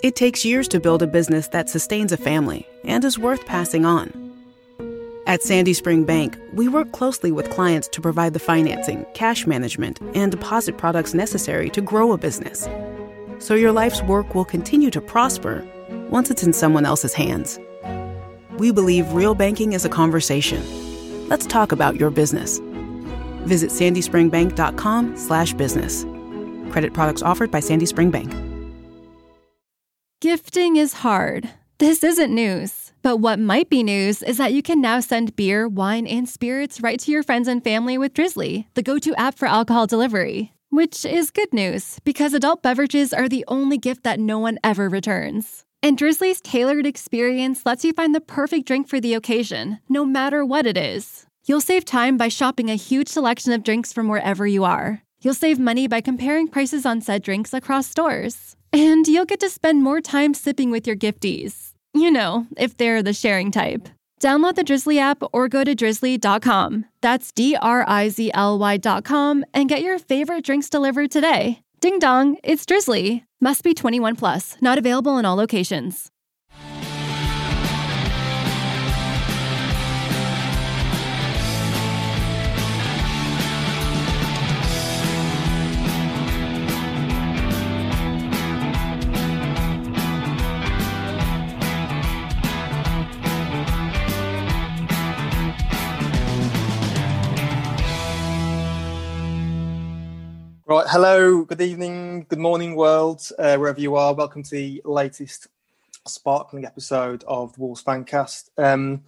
It takes years to build a business that sustains a family and is worth passing on. At Sandy Spring Bank, we work closely with clients to provide the financing, cash management, and deposit products necessary to grow a business. So your life's work will continue to prosper once it's in someone else's hands. We believe real banking is a conversation. Let's talk about your business. Visit sandyspringbank.com/business. Credit products offered by Sandy Spring Bank. Gifting is hard. This isn't news. But what might be news is that you can now send beer, wine, and spirits right to your friends and family with Drizzly, the go to app for alcohol delivery. Which is good news, because adult beverages are the only gift that no one ever returns. And Drizzly's tailored experience lets you find the perfect drink for the occasion, no matter what it is. You'll save time by shopping a huge selection of drinks from wherever you are. You'll save money by comparing prices on said drinks across stores. And you'll get to spend more time sipping with your gifties. You know, if they're the sharing type. Download the Drizzly app or go to drizzly.com. That's D R I Z L Y.com and get your favorite drinks delivered today. Ding dong, it's Drizzly. Must be 21 plus, not available in all locations. Right, hello, good evening, good morning, world, uh, wherever you are. Welcome to the latest sparkling episode of the Wolves Fancast. Um,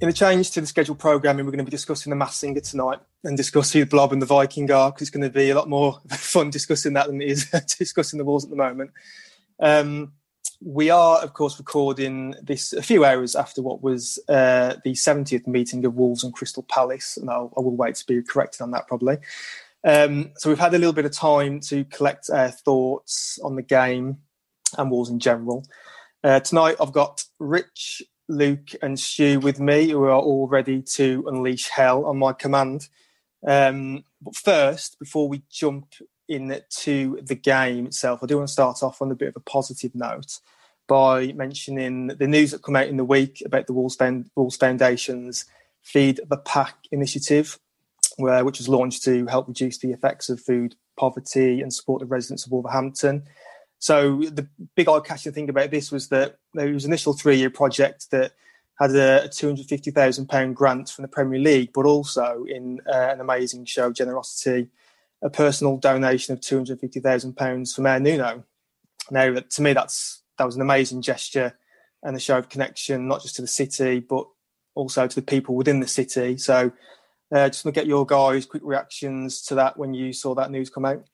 in a change to the scheduled programming, we're going to be discussing the Masked Singer tonight and discussing the Blob and the Viking arc. It's going to be a lot more fun discussing that than it is discussing the Wolves at the moment. Um, we are, of course, recording this a few hours after what was uh, the 70th meeting of Wolves and Crystal Palace, and I'll, I will wait to be corrected on that probably. Um, so we've had a little bit of time to collect our thoughts on the game and Wolves in general. Uh, tonight I've got Rich, Luke, and Stu with me, who are all ready to unleash hell on my command. Um, but first, before we jump into the game itself, I do want to start off on a bit of a positive note by mentioning the news that come out in the week about the Wolves, Wolves Foundation's Feed the Pack initiative where, which was launched to help reduce the effects of food poverty and support the residents of Wolverhampton. So the big eye-catching thing about this was that there was an initial three-year project that had a, £250,000 grant from the Premier League, but also in uh, an amazing show of generosity, a personal donation of £250,000 from Mayor Nuno. Now, to me, that's that was an amazing gesture and a show of connection, not just to the city, but also to the people within the city. So uh, just want to get your guys' quick reactions to that when you saw that news come out.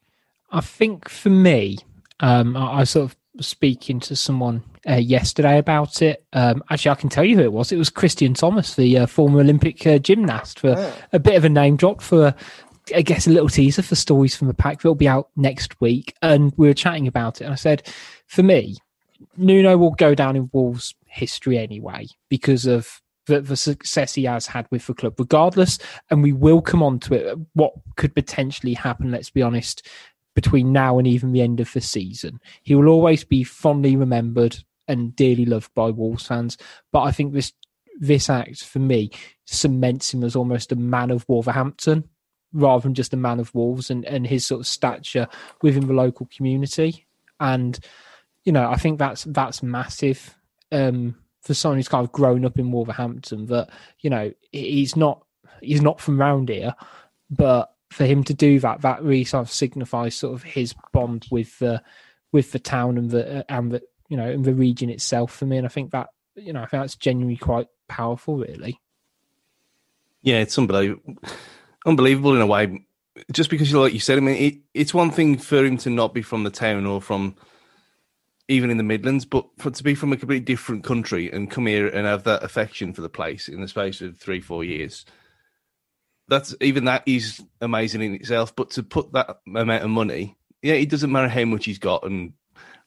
I think for me, um, I, I, sort of speaking to someone uh, yesterday about it. Um, actually, I can tell you who it was. It was Kristian Thomas, the uh, former Olympic uh, gymnast, for yeah. a bit of a name drop for. I guess a little teaser for stories from the pack. It'll be out next week, and we were chatting about it. And I said, for me, Nuno will go down in Wolves history anyway because of the, the success he has had with the club, regardless. And we will come on to it. What could potentially happen? Let's be honest. Between now and even the end of the season, he will always be fondly remembered and dearly loved by Wolves fans. But I think this this act for me cements him as almost a man of Wolverhampton rather than just a man of Wolves and, and his sort of stature within the local community. And you know, I think that's that's massive. Um, for someone who's kind of grown up in Wolverhampton that you know he's not he's not from round here, but for him to do that, that really sort of signifies sort of his bond with the with the town and the and the you know and the region itself for me. And I think that you know I think that's genuinely quite powerful, really. Yeah, it's unbelievable, unbelievable in a way. Just because you like you said, I mean, it, it's one thing for him to not be from the town or from even in the Midlands. But for to be from a completely different country and come here and have that affection for the place in the space of three, four years, that's even that is amazing in itself. But to put that amount of money, yeah, it doesn't matter how much he's got, and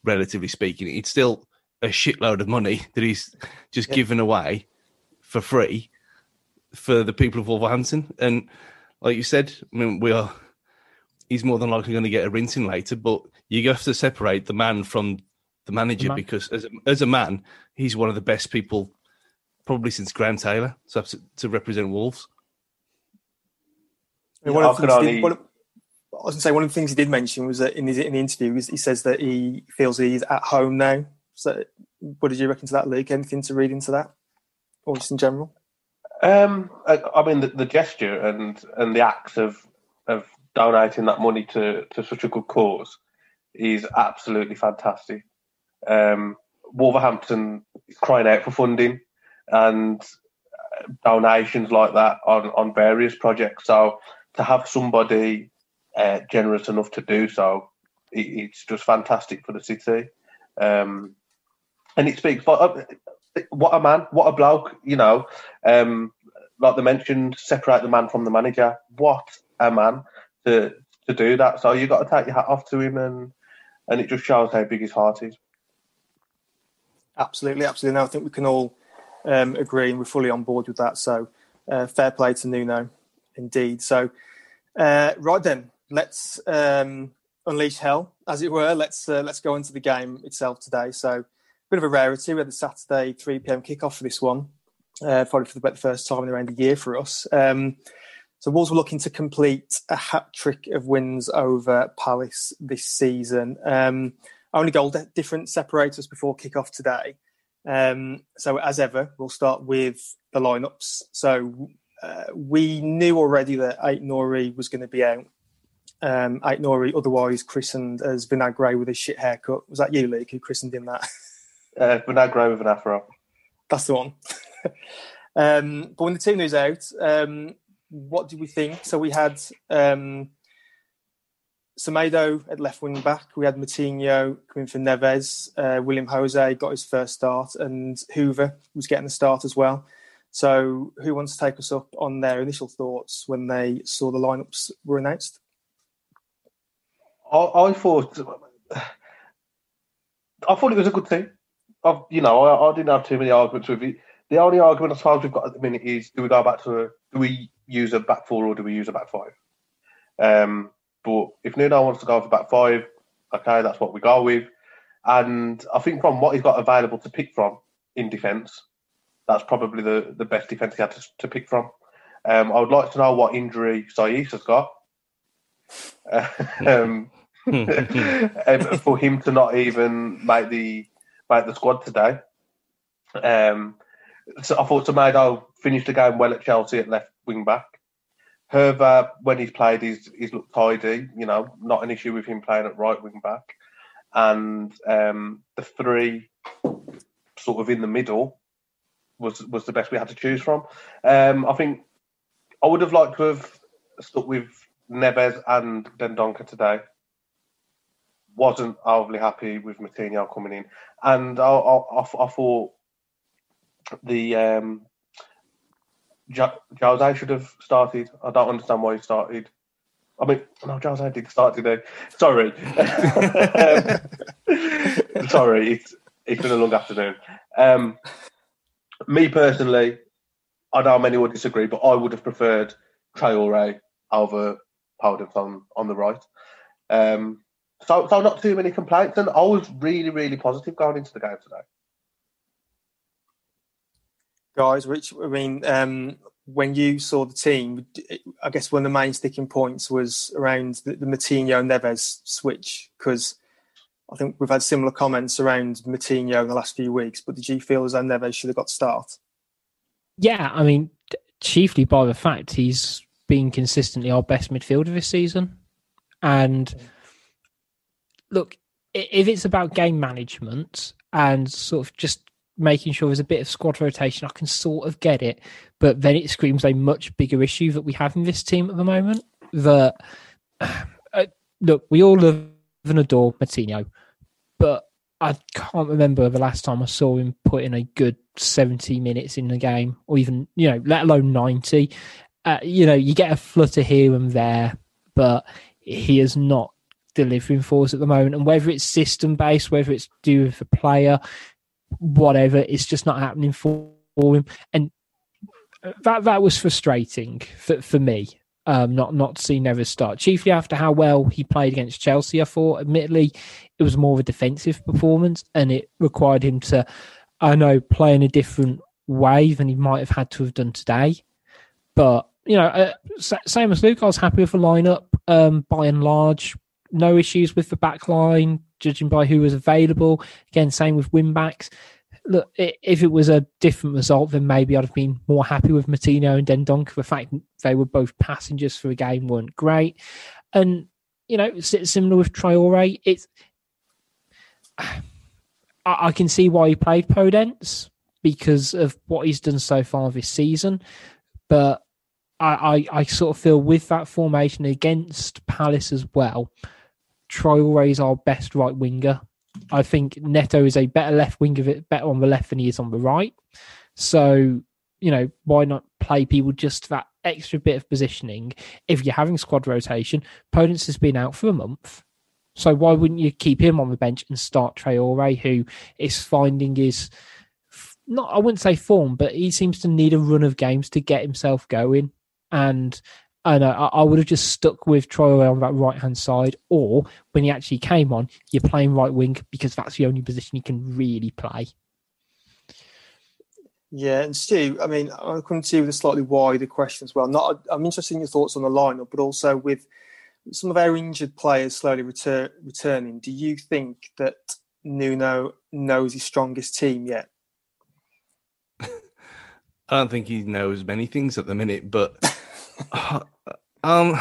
relatively speaking, it's still a shitload of money that he's just yeah. given away for free for the people of Wolverhampton. And like you said, I mean, we are. He's more than likely going to get a rinsing later, but you have to separate the man from the manager the man. because as a, as a man, he's one of the best people probably since Graham Taylor to, to represent Wolves. I, mean, one of only... did, one of, I was going to say one of the things he did mention was that in his in the interview he says that he feels he's at home now. So, what did you reckon to that, Luke? Anything to read into that, or just in general? Um, I, I mean, the, the, gesture and and the act of of donating that money to to such a good cause is absolutely fantastic. Um, Wolverhampton is crying out for funding and donations like that on, on various projects. So to have somebody uh, generous enough to do so, it, it's just fantastic for the city. Um, and it speaks for uh, what a man, what a bloke, you know. Um, like they mentioned, separate the man from the manager. What a man to to do that. So you've got to take your hat off to him, and and it just shows how big his heart is. Absolutely, absolutely. No, I think we can all um, agree, and we're fully on board with that. So, uh, fair play to Nuno, indeed. So, uh, right then, let's um, unleash hell, as it were. Let's uh, let's go into the game itself today. So, a bit of a rarity. We had the Saturday 3 p.m. kickoff for this one, uh, probably for the first time in around a year for us. Um, so Wolves were looking to complete a hat trick of wins over Palace this season. Um, only goal difference separates us before kick-off today. Um, so as ever, we'll start with the lineups. So uh, we knew already that Aït-Nouri was going to be out. Um, Aït-Nouri, otherwise christened as Vinagre with a shit haircut. Was that you, Luke, who christened him that? uh, Vinagre with an afro. That's the one. um, but when the team was out, um, what did we think? So we had um, Semedo at left wing back. We had Moutinho coming for Neves. Uh, Willian Jose got his first start, and Hoever was getting the start as well. So, who wants to take us up on their initial thoughts when they saw the lineups were announced? I, I thought, I thought it was a good team. I've, you know, I, I, didn't have too many arguments with it. The only argument, as far as we've got at the minute, is do we go back to a, do we use a back four or do we use a back five? Um, but if Nuno wants to go for back five, okay, that's what we go with. And I think from what he's got available to pick from in defence, that's probably the, the best defence he had to, to pick from. Um, I would like to know what injury Saïss has got. um, um, for him to not even make the make the squad today. Um, so I thought Semedo finished the game well at Chelsea at left wing back. Hoever, when he's played, he's, he's looked tidy. You know, not an issue with him playing at right wing back. And um, the three sort of in the middle was was the best we had to choose from. Um, I think I would have liked to have stuck with Neves and Dendoncker today. Wasn't overly happy with Moutinho coming in, and I, I, I, I thought the um, Jose should have started. I don't understand why he started. I mean, no, Jose did start today. Sorry, um, sorry. It's it's been a long afternoon. Um, me personally, I know many would disagree, but I would have preferred Traore over Podence on on the right. Um, so, so not too many complaints, and I was really, really positive going into the game today guys. Rich, I mean, um, when you saw the team, I guess one of the main sticking points was around the, the Moutinho Neves switch because I think we've had similar comments around Moutinho in the last few weeks. But did you feel as though Neves should have got start? Yeah, I mean, chiefly by the fact he's been consistently our best midfielder this season, and look, if it's about game management and sort of just making sure there's a bit of squad rotation, I can sort of get it. But then it screams a much bigger issue that we have in this team at the moment. That uh, look, we all love and adore Moutinho, but I can't remember the last time I saw him put in a good 70 minutes in the game, or even, you know, let alone 90. Uh, you know, you get a flutter here and there, but he is not delivering for us at the moment. And whether it's system based, whether it's due with the player, whatever, it's just not happening for him. And that that was frustrating for, for me. Um, not not see Neves start, chiefly after how well he played against Chelsea. I thought, admittedly, it was more of a defensive performance, and it required him to, I know, play in a different way than he might have had to have done today. But you know, uh, same as Luke, I was happy with the lineup um, by and large. No issues with the back line, judging by who was available. Again, same with win backs look, if it was a different result, then maybe I'd have been more happy with Moutinho and Dendoncker. The fact they were both passengers for a game weren't great. And, you know, similar with Traore, it's. I, can see why he played Podence because of what he's done so far this season. But I, I, I sort of feel with that formation against Palace as well, Traore is our best right winger I think Neto is a better left wing of it, better on the left than he is on the right. So, you know, why not play people just that extra bit of positioning if you're having squad rotation? Podence has been out for a month. So why wouldn't you keep him on the bench and start Traore, who is finding his not I wouldn't say form, but he seems to need a run of games to get himself going. And and uh, I would have just stuck with Troy on that right hand side, or when he actually came on, you're playing right wing because that's the only position he can really play. Yeah, and Stu, I mean, I come to you with a slightly wider question as well. Not, I'm interested in your thoughts on the lineup, but also with some of our injured players slowly return, returning. Do you think that Nuno knows his strongest team yet? I don't think he knows many things at the minute, but um,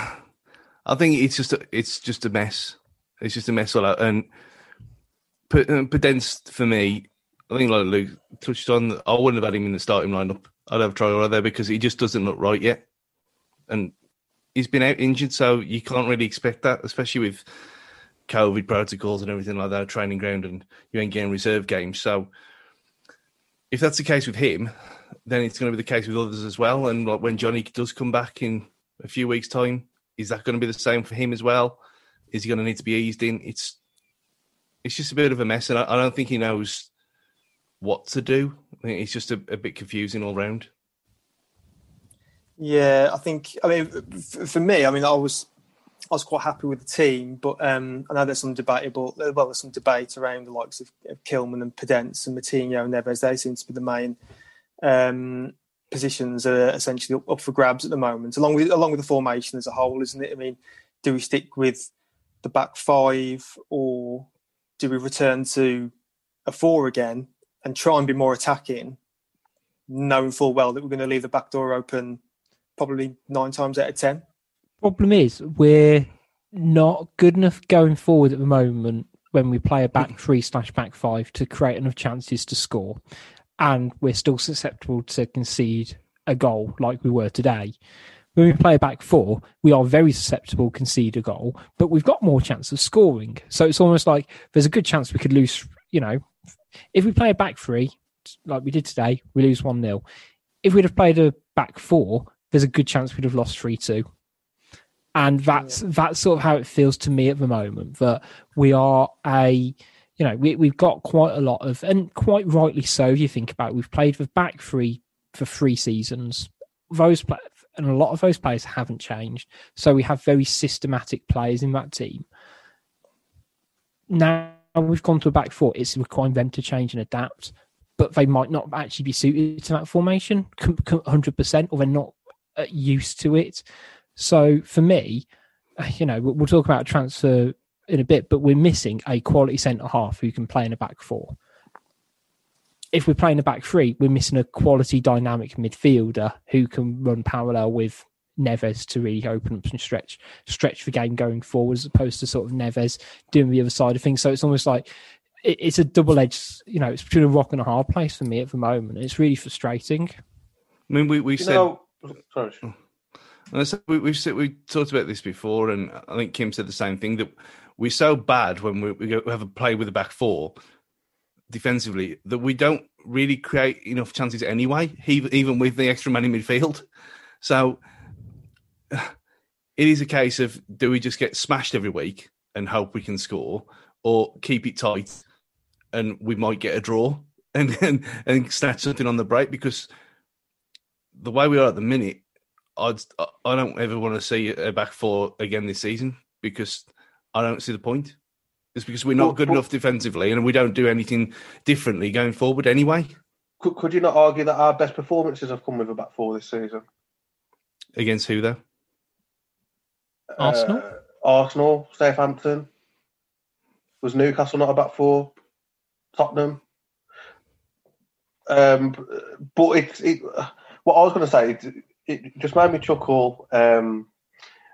I think it's just a, it's just a mess. It's just a mess all out. And Podence for me, I think like Luke touched on, I wouldn't have had him in the starting lineup. I'd have Traore there because he just doesn't look right yet, and he's been out injured, so you can't really expect that, especially with COVID protocols and everything like that, training ground, and you ain't getting reserve games. So if that's the case with him, then it's going to be the case with others as well. And like when Johnny does come back in a few weeks' time, is that going to be the same for him as well? Is he going to need to be eased in? It's it's just a bit of a mess, and I, I don't think he knows what to do. I think it's just a, a bit confusing all round. Yeah, I think. I mean, for me, I mean, I was I was quite happy with the team, but um, I know there's some debatable. Well, there's some debate around the likes of, Kilman and Podence and Moutinho and Neves. They seem to be the main um, positions are essentially up, for grabs at the moment, along with along with the formation as a whole, isn't it? I mean, do we stick with the back five, or do we return to a four again and try and be more attacking, knowing full well that we're going to leave the back door open probably nine times out of ten? Problem is, we're not good enough going forward at the moment when we play a back three slash back five to create enough chances to score and we're still susceptible to concede a goal like we were today. When we play a back four, we are very susceptible to concede a goal, but we've got more chance of scoring. So it's almost like there's a good chance we could lose. You know, if we play a back three like we did today, we lose one 0 If we'd have played a back four, there's a good chance we'd have lost three two. And that's yeah. that's sort of how it feels to me at the moment. That we are a you know, we, we've got quite a lot of, and quite rightly so, If you think about it, we've played with back three for three seasons. Those and a lot of those players haven't changed. So we have very systematic players in that team. Now we've gone to a back four, it's requiring them to change and adapt, but they might not actually be suited to that formation 100%, or they're not uh, used to it. So for me, you know, we'll talk about transfer in a bit, but we're missing a quality centre half who can play in a back four. If we're playing a back three, we're missing a quality dynamic midfielder who can run parallel with Neves to really open up and stretch stretch the game going forward, as opposed to sort of Neves doing the other side of things. So it's almost like it, it's a double edged, you know, it's between a rock and a hard place for me at the moment. It's really frustrating. I mean, we we said. Know, sorry. Mm. We, we've we talked about this before, and I think Kim said the same thing that we're so bad when we, we, go, we have a play with a back four defensively that we don't really create enough chances anyway, even with the extra man in midfield. So it is a case of do we just get smashed every week and hope we can score, or keep it tight and we might get a draw and and, and snatch something on the break because the way we are at the minute, I'd, I don't ever want to see a back four again this season because I don't see the point. It's because we're not good enough defensively and we don't do anything differently going forward anyway. Could, could you not argue that our best performances have come with a back four this season? Against who though? Arsenal. Uh, Arsenal, Southampton. Was Newcastle not a back four? Tottenham. Um, but it's it, what I was going to say. It, it, just made me chuckle. Um,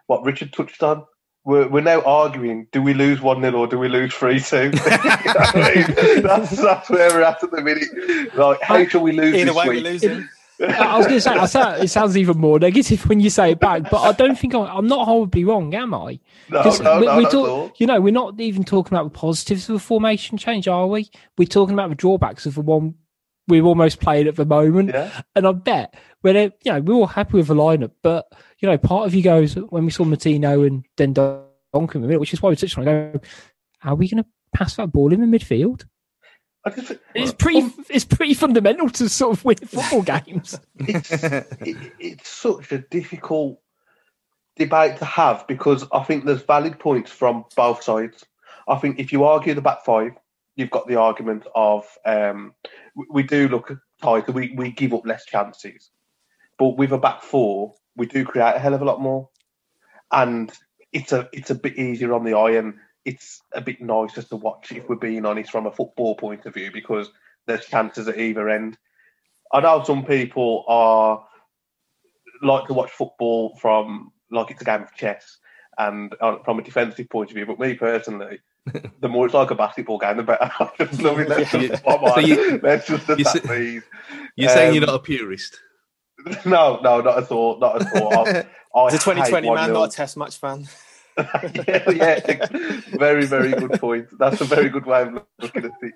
what Richard touched on. We're, we're now arguing: do we lose one 0 or do we lose three two? that's, that's where we're at at the minute. Like, how shall we lose Either this way, week? we're losing. I was going to say, I sound, it sounds even more negative when you say it back, but I don't think I'm, I'm not horribly wrong, am I? No, 'Cause no, we- no, we not talk- You know, we're not even talking about the positives of a formation change, are we? We're talking about the drawbacks of the one we've almost played at the moment. Yeah. And I bet when it, you know we're all happy with the lineup, but you know, part of you goes when we saw Moutinho and then in the middle, which is why we touched on. go, are we going to pass that ball in the midfield? I just, It's pretty. Um, it's pretty fundamental to sort of win football games. it's, it, it's such a difficult debate to have because I think there's valid points from both sides. I think if you argue the back five, you've got the argument of um, we, do look tighter, we, we give up less chances. But with a back four, we do create a hell of a lot more. And it's a it's a bit easier on the eye and it's a bit nicer to watch if we're being honest from a football point of view because there's chances at either end. I know some people are like to watch football from like it's a game of chess and uh, from a defensive point of view. But me personally, the more it's like a basketball game, the better. I just. Let's Yeah. just, come So you- let's just you attack say- these. You're saying Um, you're not a purist. No, no, not at all. Not at all. I, I a 2020 man, 1-0. not a test match fan. yeah, yeah, very, very good point. That's a very good way of looking at it.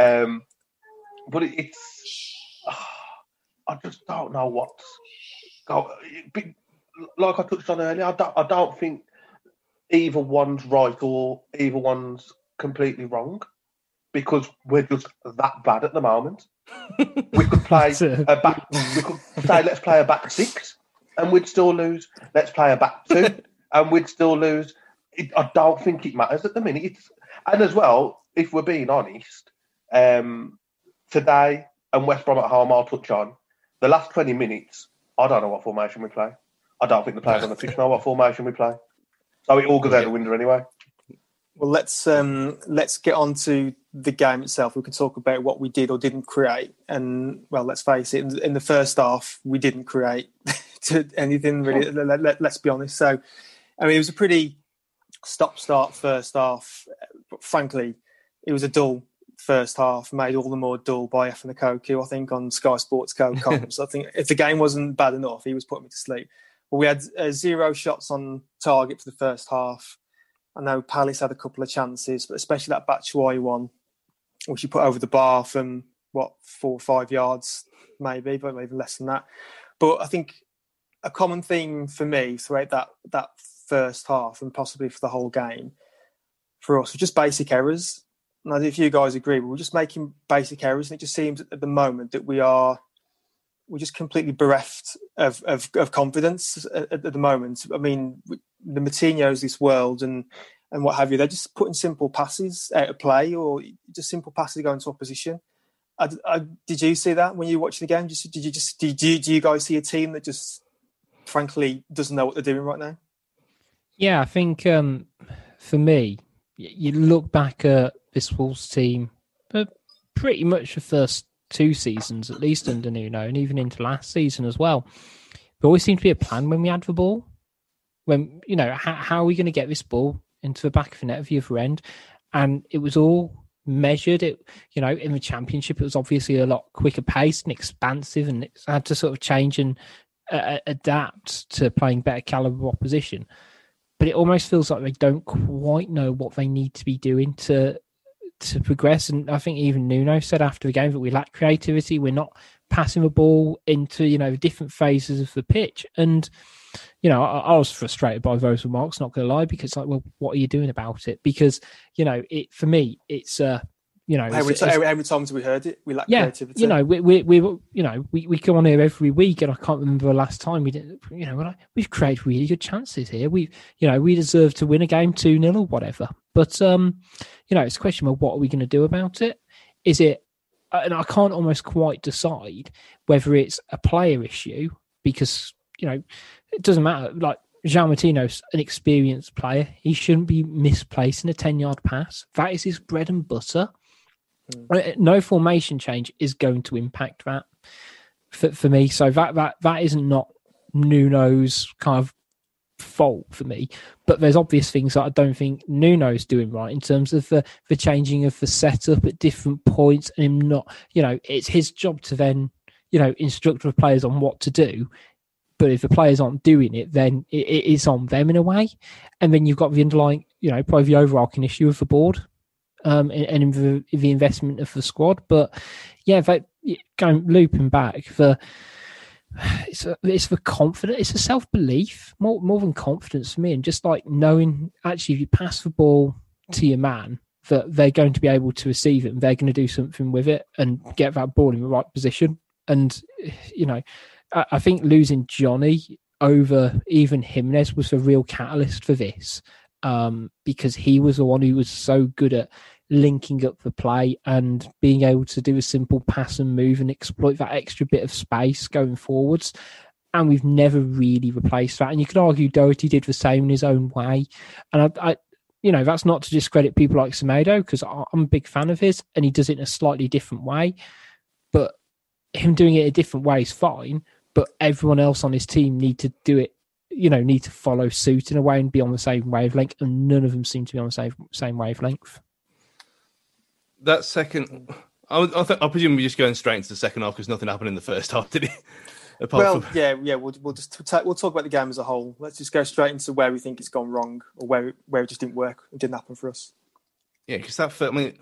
Um, but it, it's, I just don't know what's Like I touched on earlier, I don't, I don't think either one's right or either one's completely wrong because we're just that bad at the moment. We could play a- back. We could say let's play a back six, and we'd still lose. Let's play a back two, and we'd still lose. It, I don't think it matters at the minute. It's, and as well, if we're being honest, um, today and West Brom at home, I'll touch on the last twenty minutes. I don't know what formation we play. I don't think the players on the pitch know what formation we play. So it all goes out the window anyway. Well, let's um, let's get on to the game itself. We can talk about what we did or didn't create, and well, let's face it. In, the first half, we didn't create to anything really. Let, let, let's be honest. So, I mean, it was a pretty stop-start first half. But frankly, it was a dull first half, made all the more dull by Efan Ekoku, I think, on Sky Sports Co. comms. I think if the game wasn't bad enough, he was putting me to sleep. But we had uh, zero shots on target for the first half. I know Palace had a couple of chances, but especially that Batshuayi one, which he put over the bar from what four or five yards, maybe, but even less than that. But I think a common theme for me throughout that that first half and possibly for the whole game for us was just basic errors. And I don't know if you guys agree, we're just making basic errors, and it just seems at the moment that we are we're just completely bereft of of, of confidence at, at the moment. I mean, the Moutinho's this world and and what have you. They're just putting simple passes out of play or just simple passes going to opposition. I, I, did you see that when you were watching the game? Just did you just you, do you guys see a team that just frankly doesn't know what they're doing right now? Yeah, I think um, for me, you look back at this Wolves team, pretty much the first two seasons, at least under Nuno, and even into last season as well. There always seemed to be a plan when we had the ball. When you know how, how are we going to get this ball into the back of the net of the other end, and it was all measured. It you know in the championship it was obviously a lot quicker paced and expansive, and it had to sort of change and uh, adapt to playing better caliber opposition but it almost feels like they don't quite know what they need to be doing to to progress. And I think even Nuno said after the game that we lack creativity. We're not passing the ball into you know different phases of the pitch. And you know, I, I was frustrated by those remarks. Not going to lie, because like, well, what are you doing about it? Because you know, it for me, it's uh you know, every, it's, every, every time we heard it, we lack yeah, creativity. You know, we, we, we, you know, we, we come on here every week, and I can't remember the last time we didn't. You know, like, we've created really good chances here. We, you know, we deserve to win a game two 0 or whatever. But um, you know, it's a question of what are we going to do about it? Is it, and I can't almost quite decide whether it's a player issue because you know it doesn't matter. Like João Moutinho's an experienced player. He shouldn't be misplacing a 10 yard pass. That is his bread and butter. Mm. No formation change is going to impact that for, for me. So that that that isn't not Nuno's kind of fault for me. But there's obvious things that I don't think Nuno's doing right in terms of the the changing of the setup at different points and him not, you know, it's his job to then, you know, instruct the players on what to do. But if the players aren't doing it, then it, it is on them in a way. And then you've got the underlying, you know, probably the overarching issue of the board um, and, in the, the, investment of the squad. But yeah, that, going looping back, the it's a, it's the confidence, it's a self belief more more than confidence for me, and just like knowing actually if you pass the ball to your man, that they're going to be able to receive it and they're going to do something with it and get that ball in the right position. And you know, I, I think losing Johnny over even Jimenez was a real catalyst for this. Um, because he was the one who was so good at linking up the play and being able to do a simple pass and move and exploit that extra bit of space going forwards. And we've never really replaced that. And you could argue Doherty did the same in his own way. And I, I you know, that's not to discredit people like Semedo because I'm a big fan of his and he does it in a slightly different way. But him doing it a different way is fine. But everyone else on his team need to do it you know need to follow suit in a way and be on the same wavelength and none of them seem to be on the same same wavelength that second, I, I, th- I presume we're just going straight into the second half because nothing happened in the first half, did it? well, from... yeah, yeah. We'll we'll just t- we'll talk about the game as a whole. Let's just go straight into where we think it's gone wrong or where where it just didn't work. It didn't happen for us. Yeah, because that. I mean,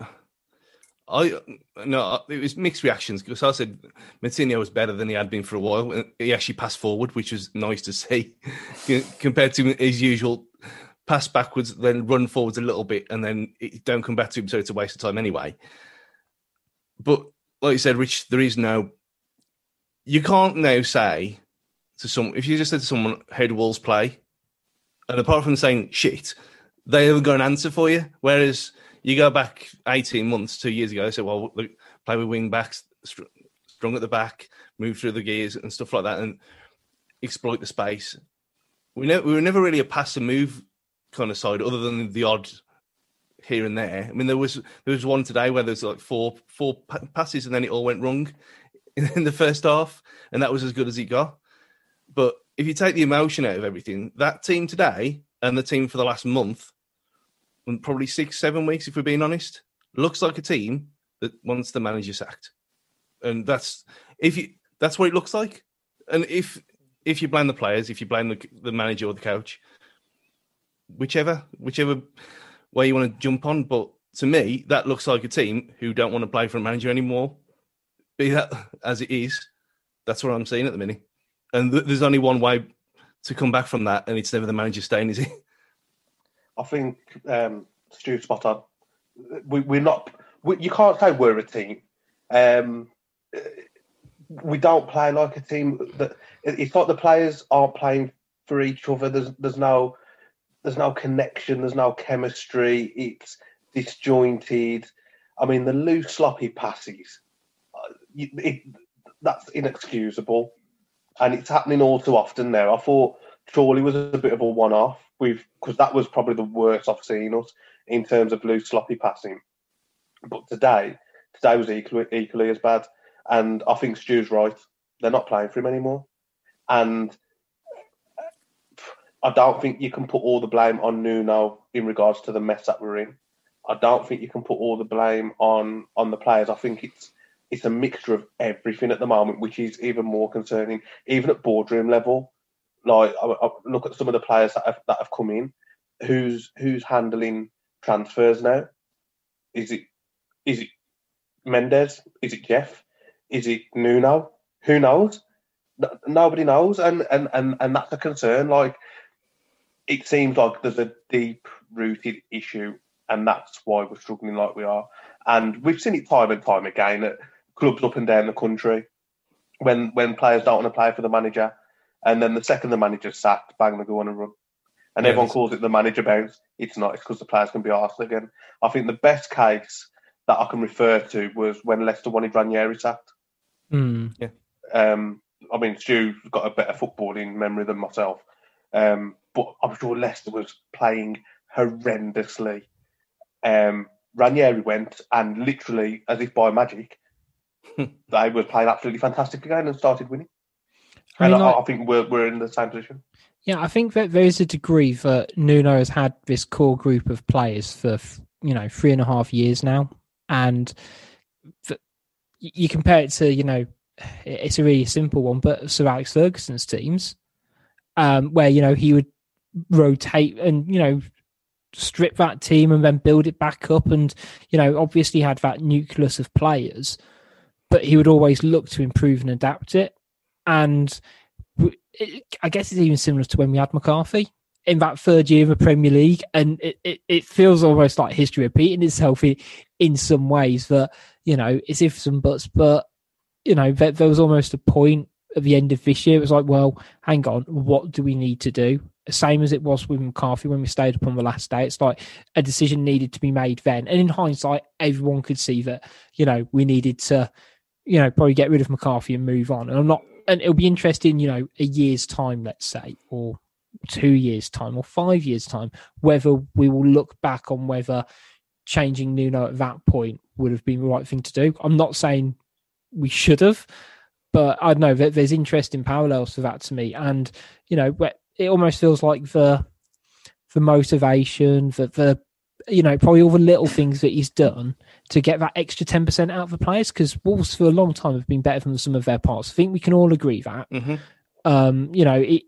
I no, it was mixed reactions because I said Moutinho was better than he had been for a while. He actually passed forward, which was nice to see compared to his usual pass backwards, then run forwards a little bit, and then it, don't come back to him. So it's a waste of time anyway. But like you said, Rich, there is no. You can't now say to some if you just said to someone, "How do Wolves play?" and apart from saying shit, they haven't got an answer for you. Whereas you go back eighteen months, two years ago, they said, "Well, look, play with wing backs, strong at the back, move through the gears and stuff like that, and exploit the space." We, ne- we were never really a pass and move kind of side, other than the odd here and there. I mean, there was there was one today where there's like four four passes and then it all went wrong in the first half, and that was as good as it got. But if you take the emotion out of everything, that team today and the team for the last month, and probably six seven weeks, if we're being honest, looks like a team that wants the manager sacked, and that's if you that's what it looks like. And if if you blame the players, if you blame the, the manager or the coach, whichever whichever way you want to jump on. But to me, that looks like a team who don't want to play for a manager anymore. Be that as it is, that's what I'm seeing at the minute. And th- there's only one way to come back from that, and it's never the manager staying, is it? I think um, Stu's spot on. We, we're not. We, you can't say we're a team. Um, we don't play like a team. That it's like the players aren't playing for each other. There's there's no there's no connection, there's no chemistry, it's disjointed. I mean, the loose, sloppy passes, uh, it, that's inexcusable. And it's happening all too often now. I thought Chorley was a bit of a one off because that was probably the worst I've seen us in terms of loose, sloppy passing. But today, today was equally, equally as bad. And I think Stu's right. They're not playing for him anymore. And I don't think you can put all the blame on Nuno in regards to the mess that we're in. I don't think you can put all the blame on on the players. I think it's it's a mixture of everything at the moment, which is even more concerning. Even at boardroom level, like I, I look at some of the players that have, that have come in, who's who's handling transfers now? Is it Is it Mendes? Is it Jeff? Is it Nuno? Who knows? Nobody knows, and and and and that's a concern. Like it seems like there's a deep rooted issue, and that's why we're struggling like we are. And we've seen it time and time again at clubs up and down the country when when players don't want to play for the manager, and then the second the manager's sacked, bang, they go on a run. And yeah, everyone calls it the manager bounce. It's not. It's because the players can be asked again. I think the best case that I can refer to was when Leicester wanted Ranieri sacked. Mm. Yeah. Um, I mean, Stu's got a better footballing memory than myself, um, but I'm sure Leicester was playing horrendously. Um, Ranieri went and literally, as if by magic, they were playing absolutely fantastic again and started winning. I mean, and like, I, I, think we're we're in the same position. Yeah, I think that there is a degree that Nuno has had this core group of players for you know three and a half years now, and you compare it to you know it's a really simple one, but Sir Alex Ferguson's teams, um, where you know he would rotate and you know strip that team and then build it back up, and you know obviously had that nucleus of players but he would always look to improve and adapt it. And I guess it's even similar to when we had McCarthy in that third year of the Premier League, and it, it, it feels almost like history repeating itself in, in some ways. That you know it's ifs and buts, but you know there, there was almost a point at the end of this year. It was like, well, hang on, what do we need to do? Same as it was with McCarthy when we stayed up on the last day. It's like a decision needed to be made then, and in hindsight, everyone could see that you know we needed to you know, probably get rid of McCarthy and move on. And I'm not, and it'll be interesting, you know, a year's time, let's say, or two years' time, or five years' time, whether we will look back on whether changing Nuno at that point would have been the right thing to do. I'm not saying we should have, but I don't know that there's interesting parallels to that to me. And, you know, it almost feels like the, the motivation, the, the you know, probably all the little things that he's done to get that extra 10% out of the players because Wolves for a long time have been better than some of their parts. I think we can all agree that. Mm-hmm. Um, you know, it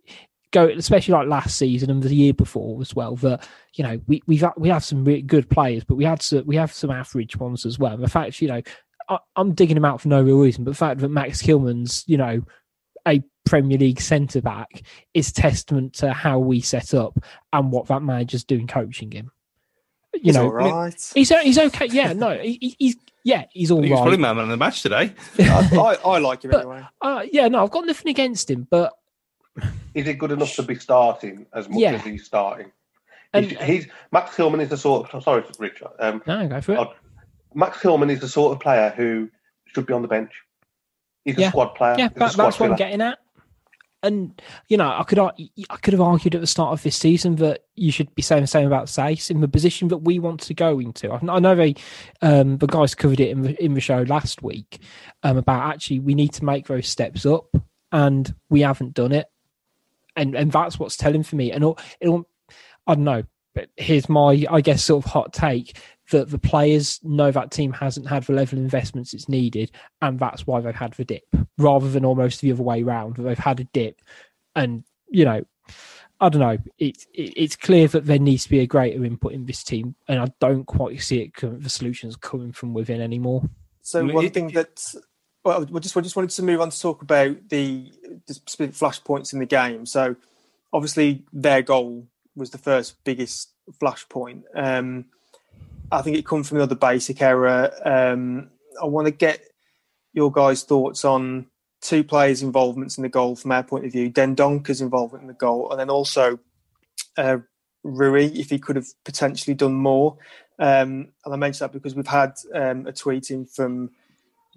go especially like last season and the year before as well that you know we we've we have some really good players but we had some, we have some average ones as well. The fact you know I, am digging him out for no real reason, but the fact that Max Kilman's you know a Premier League centre back is testament to how we set up and what that manager's doing coaching him you he's know, all right. he's he's okay. Yeah, no, he, he's yeah, he's all he's right. probably man of the match today. I, I, I, like him but, anyway. Uh, yeah, no, I've got nothing against him, but is it good enough to be starting as much yeah. as he's starting? He's, and, he's Max Kilman is the sort of sorry, Richard. Um, no, go for it. Max Kilman is the sort of player who should be on the bench. He's yeah. a squad player. Yeah, that, that's what I'm getting at and you know, I could I could have argued at the start of this season that you should be saying the same about Saïss in the position that we want to go into. I know they, um, the guys covered it in the, in the show last week um, about actually we need to make those steps up, and we haven't done it, and and that's what's telling for me. And it'll, it'll I don't know, but here's my I guess sort of hot take that the players know that team hasn't had the level of investments it's needed, and that's why they've had the dip, rather than almost the other way around. They've had a dip, and you know, I don't know. It's it, it's clear that there needs to be a greater input in this team, and I don't quite see it. The solutions coming from within anymore. So one thing that well, we just we just wanted to move on to talk about the, the specific flashpoints in the game. So obviously their goal was the first biggest flashpoint. Um, I think it comes from another basic error. Um, I want to get your guys' thoughts on two players' involvements in the goal from our point of view. Dendoncker's involvement in the goal, and then also uh, Rui, if he could have potentially done more. Um, and I mention that because we've had um, a tweet in from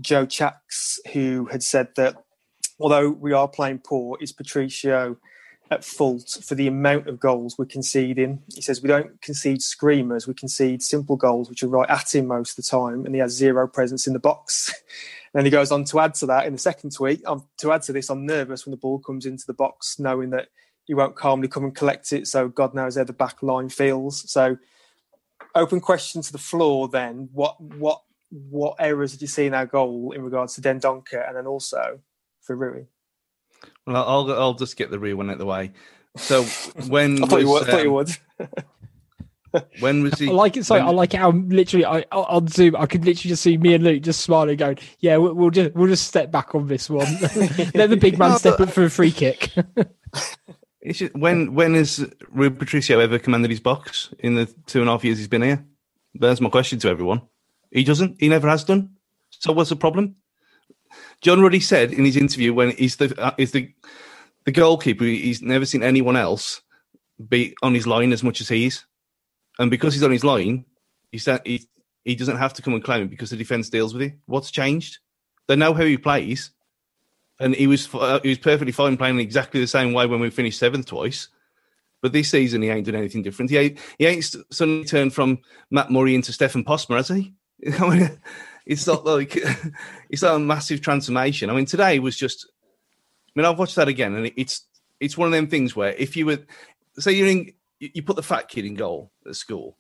Joe Chacks who had said that although we are playing poor, is Patricio at fault for the amount of goals we're conceding. He says we don't concede screamers, we concede simple goals which are right at him most of the time, and he has zero presence in the box. and he goes on to add to that in the second tweet. Um, to add to this, I'm nervous when the ball comes into the box, knowing that he won't calmly come and collect it. So God knows how the back line feels. So open question to the floor. Then what what what errors did you see in our goal in regards to Dendoncker, and then also for Rui? Well, I'll I'll just get the real one out of the way. So when I thought, was, you, would, um, thought you would. When was he? I like it. So when- I like it how literally I on Zoom I could literally just see me and Luke just smiling, going, "Yeah, we'll, we'll just we'll just step back on this one. Let the big man No, step but- up for a free kick." It's just, when when has Rui Patricio ever commanded his box in the two and a half years he's been here? There's my question to everyone. He doesn't. He never has done. So what's the problem? John Ruddy said in his interview when he's the uh, is the the goalkeeper. He's never seen anyone else be on his line as much as he is, and because he's on his line, he said he he doesn't have to come and claim it because the defense deals with it. What's changed? They know how he plays and he was uh, he was perfectly fine playing exactly the same way when we finished seventh twice. But this season he ain't done anything different. He ain't, he ain't suddenly turned from Matt Murray into Stefan Postma, has he? it's not like it's not a massive transformation. I mean, today was just. I mean, I've watched that again, and it's it's one of them things where if you were, say you're in, you you put the fat kid in goal at school,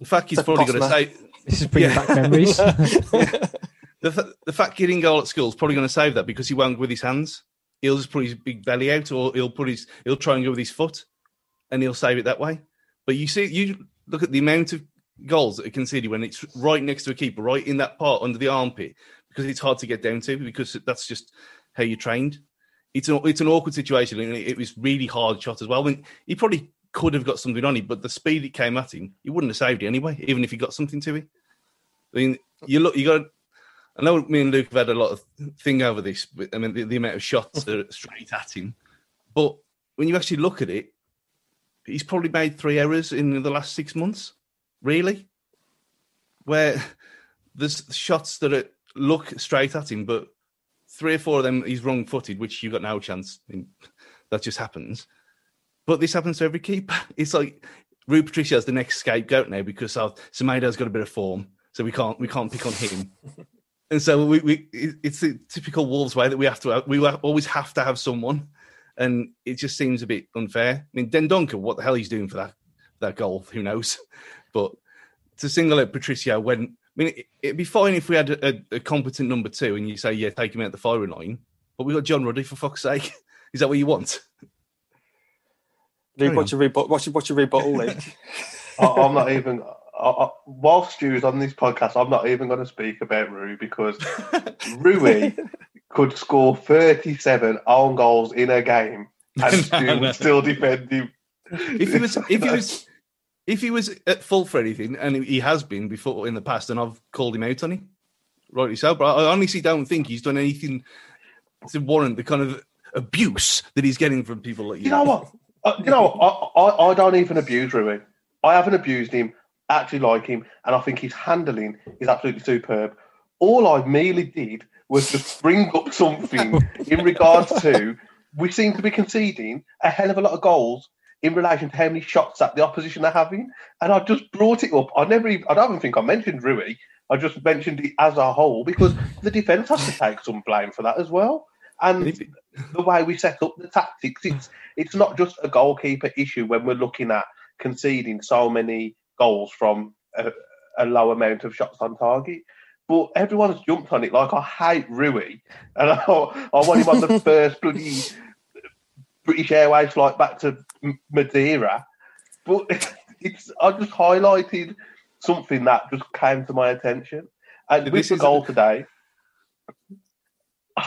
the fat kid's Stefan probably going to Postma. say, This is bringing Yeah. back memories. the, the fat kid in goal at school is probably going to save that because he won't go with his hands. He'll just put his big belly out, or he'll put his he'll try and go with his foot, and he'll save it that way. But you see, you look at the amount of goals that are conceded when it's right next to a keeper, right in that part under the armpit, because it's hard to get down to because that's just how you're trained. It's an it's an awkward situation, and it, was really hard shot as well. I mean, he probably could have got something on it, but the speed it came at him, he wouldn't have saved it anyway, even if he got something to it. I mean, you look, you got. I know me and Luke have had a lot of thing over this. But, I mean, the, the amount of shots are straight at him, but when you actually look at it, he's probably made three errors in the last six months. Really, where there's shots that are, look straight at him, but three or four of them he's wrong-footed, which you've got no chance. I mean, that just happens. But this happens to every keeper. It's like Rui Patricio's the next scapegoat now because of Semedo's got a bit of form, so we can't we can't pick on him. and so we, we it's the typical Wolves way that we have to have, we always have to have someone, and it just seems a bit unfair. I mean, Dendoncker, what the hell he's doing for that that goal? Who knows? But to single out Patricio when I mean, it, it'd be fine if we had a, a, a competent number two and you say, yeah, take him out the firing line. But we got John Ruddy for fuck's sake. Is that what you want? Luke, Carry what's your rebuttal? What's your, what's your rebuttal, Luke? I, I'm not even. I, I, while Stu's on this podcast, I'm not even going to speak about Rui because Rui could score 37 own goals in a game and Stu No, no. would still defend him. if he was if he was if he was at fault for anything, and he has been before in the past, and I've called him out on it, rightly so. But I honestly don't think he's done anything to warrant the kind of abuse that he's getting from people like you. You know what? Uh, you know, what? I, I, I don't even abuse Rui. I haven't abused him. Actually, like him, and I think his handling is absolutely superb. All I merely did was just bring up something in regards to we seem to be conceding a hell of a lot of goals in relation to how many shots that the opposition are having, and I just brought it up. I never, even, I don't even think I mentioned Rui. I just mentioned it as a whole because the defence has to take some blame for that as well. And the way we set up the tactics, it's it's not just a goalkeeper issue when we're looking at conceding so many goals from a, a low amount of shots on target. But everyone's jumped on it like I hate Rui, and I, I want him on the first bloody British Airways flight back to M- Madeira. But it's I just highlighted something that just came to my attention, and with the goal today,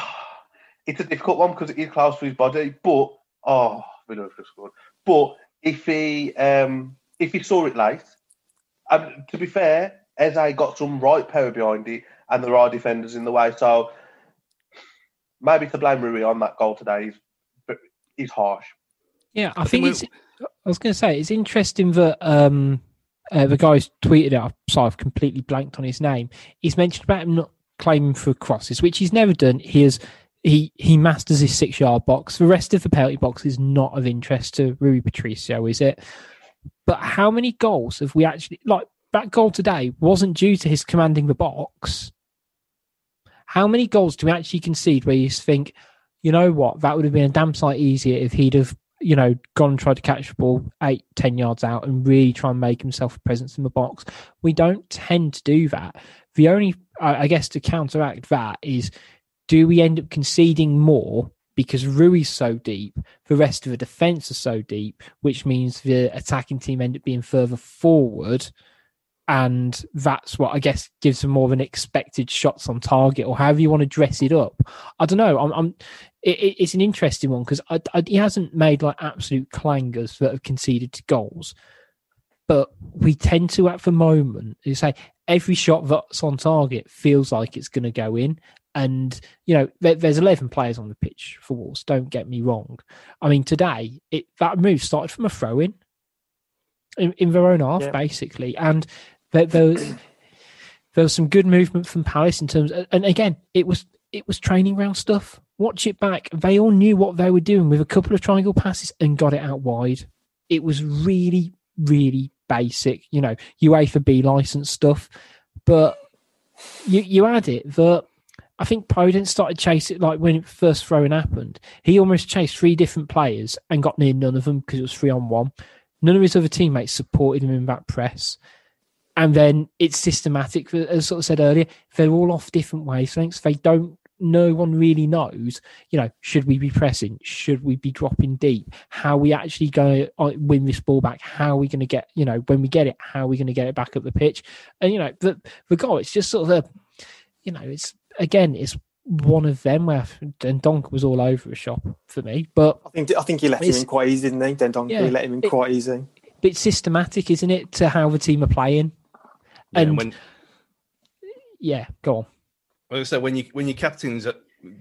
it's a difficult one because it is close to his body. But oh, Villeneuve just scored. But if he um, if he saw it late, and to be fair, Eze got some right power behind it, and there are defenders in the way. So maybe to blame Rui on that goal today is is harsh. Yeah, I, think think, it's. I was going to say it's interesting that um, uh, the guy's tweeted it. So I've completely blanked on his name. He's mentioned about him not claiming for crosses, which he's never done. He has. He he masters his six yard box. The rest of the penalty box is not of interest to Rui Patricio, is it? But how many goals have we actually like? That goal today wasn't due to his commanding the box. How many goals do we actually concede where you think, you know what, that would have been a damn sight easier if he'd have you know, gone and tried to catch the ball eight, ten yards out and really try and make himself a presence in the box. We don't tend to do that. The only, I guess, to counteract that is do we end up conceding more because Rui's so deep, the rest of the defense are so deep, which means the attacking team end up being further forward. And that's what I guess gives them more than expected shots on target, or however you want to dress it up. I don't know. I'm, I'm it, it's an interesting one because he hasn't made like absolute clangers that have conceded to goals, but we tend to at the moment you say every shot that's on target feels like it's going to go in and you know there, there's 11 players on the pitch for Wolves don't get me wrong I mean today it that move started from a throw in in, in their own half yeah. basically and there, there, there was some good movement from Palace in terms of, and again it was it was training round stuff watch it back they all knew what they were doing with a couple of triangle passes and got it out wide it was really really basic, you know, UEFA B license stuff. But you you add it that I think Podence started chasing like when first throwing happened. He almost chased three different players and got near none of them because it was three on one. None of his other teammates supported him in that press. And then it's systematic, as sort of said earlier, they're all off different wavelengths. They don't no one really knows, you know, should we be pressing? Should we be dropping deep? How are we actually going to uh, win this ball back? How are we going to get, you know, when we get it, how are we going to get it back up the pitch? And, you know, the, the goal, it's just sort of a, you know, it's, again, it's one of them where Dendoncker was all over a shop for me. But I think I think he let him in quite easy, didn't he? Dendoncker yeah, let him in it, quite easy. Bit systematic, isn't it, to how the team are playing? Yeah, and when... yeah, go on. Like I said, when you when your captain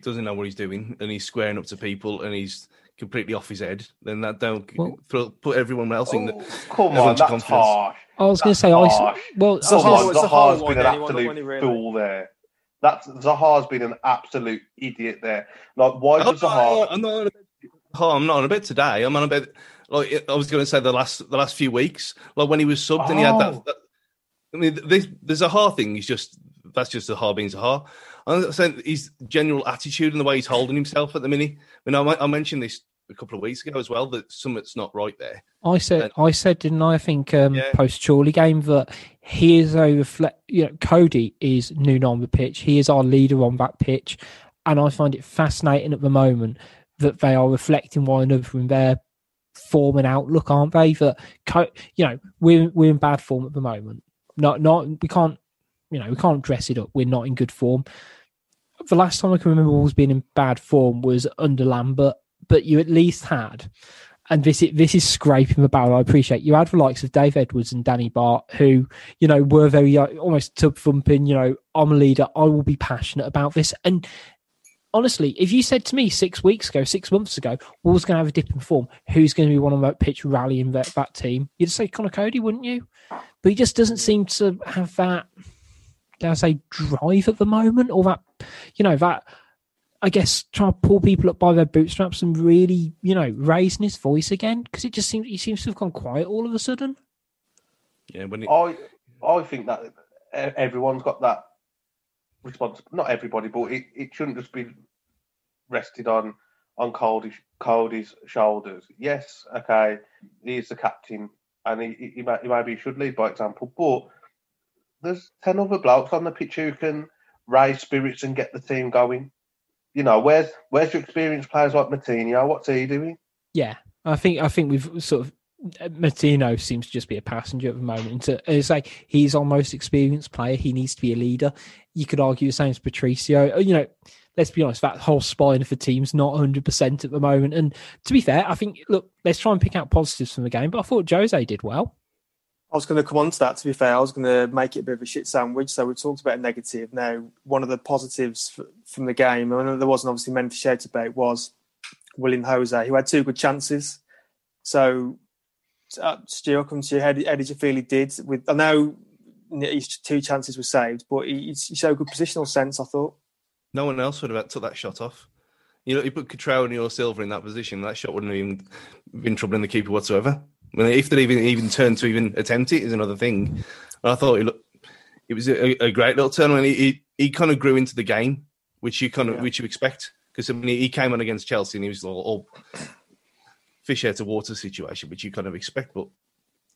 doesn't know what he's doing and he's squaring up to people and he's completely off his head, then that don't well, throw, put everyone else in. The, oh, come on, that's harsh. I was going to say, harsh. I, well, Zaha, Zaha's been an absolute really. fool there. That's Zaha's been an absolute idiot there. Like, why does Zaha? I'm not on a bit. Oh, I'm not on a bit today. I'm on a bit. Like I was going to say, the last the last few weeks, like when he was subbed oh. and he had that, oh. that I mean, this, there's a hard thing. He's just that's just a hard being Zaha. I'm saying his general attitude and the way he's holding himself at the minute. I mean, I, I mentioned this a couple of weeks ago as well that something's not right there. I said, and, I said, didn't I? I think um, yeah. post Chorley game that he is a reflect. You know, Coady is new on the pitch. He is our leader on that pitch, and I find it fascinating at the moment that they are reflecting one another in their form and outlook, aren't they? That you know, we're we're in bad form at the moment. Not not we can't you know, we can't dress it up. We're not in good form. The last time I can remember Wolves being in bad form was under Lambert, but you at least had, and this is, this is scraping the barrel. I appreciate you had the likes of Dave Edwards and Danny Batth, who you know were very uh, almost tub thumping. You know, I'm a leader. I will be passionate about this. And honestly, if you said to me six weeks ago, six months ago, Wolves going to have a dip in form, who's going to be one on that pitch rallying that, that team? You'd say Conor Coady, wouldn't you? But he just doesn't seem to have that dare I say, drive at the moment, or that, you know, that I guess try to pull people up by their bootstraps and really, you know, raising his voice again because it just seems he seems to have gone quiet all of a sudden. Yeah, when it... I I think that everyone's got that response. Not everybody, but it, it shouldn't just be rested on on Coady's, Coady's shoulders. Yes, okay, he's the captain, and he, he, he maybe should lead by example, but there's ten other blokes on the pitch who can raise spirits and get the team going. You know, where's where's your experienced players like Moutinho? What's he doing? Yeah, I think I think we've sort of Moutinho seems to just be a passenger at the moment. It's like he's our most experienced player. He needs to be a leader. You could argue the same as Patricio. You know, let's be honest, that whole spine of the team's not 100% at the moment. And to be fair, I think, look, let's try and pick out positives from the game. But I thought Jose did well. I was going to come on to that. To be fair, I was going to make it a bit of a shit sandwich. So we talked about a negative. Now, one of the positives from the game, and there wasn't obviously many to shout about, was Willian Jose, who had two good chances. So, uh, Stu, come to you. How did, how did you feel he did? With I know his two chances were saved, but he, he showed good positional sense. I thought. No one else would have took that shot off. You know, you put Cutrone and your Silva in that position, that shot wouldn't have even been troubling the keeper whatsoever. I mean, if they even even turn to even attempt it is another thing. I thought it looked, it was a, a great little turn when he, he, he kind of grew into the game, which you kind of yeah. which you expect because I mean he came on against Chelsea and he was all, all fish out of water situation, which you kind of expect, but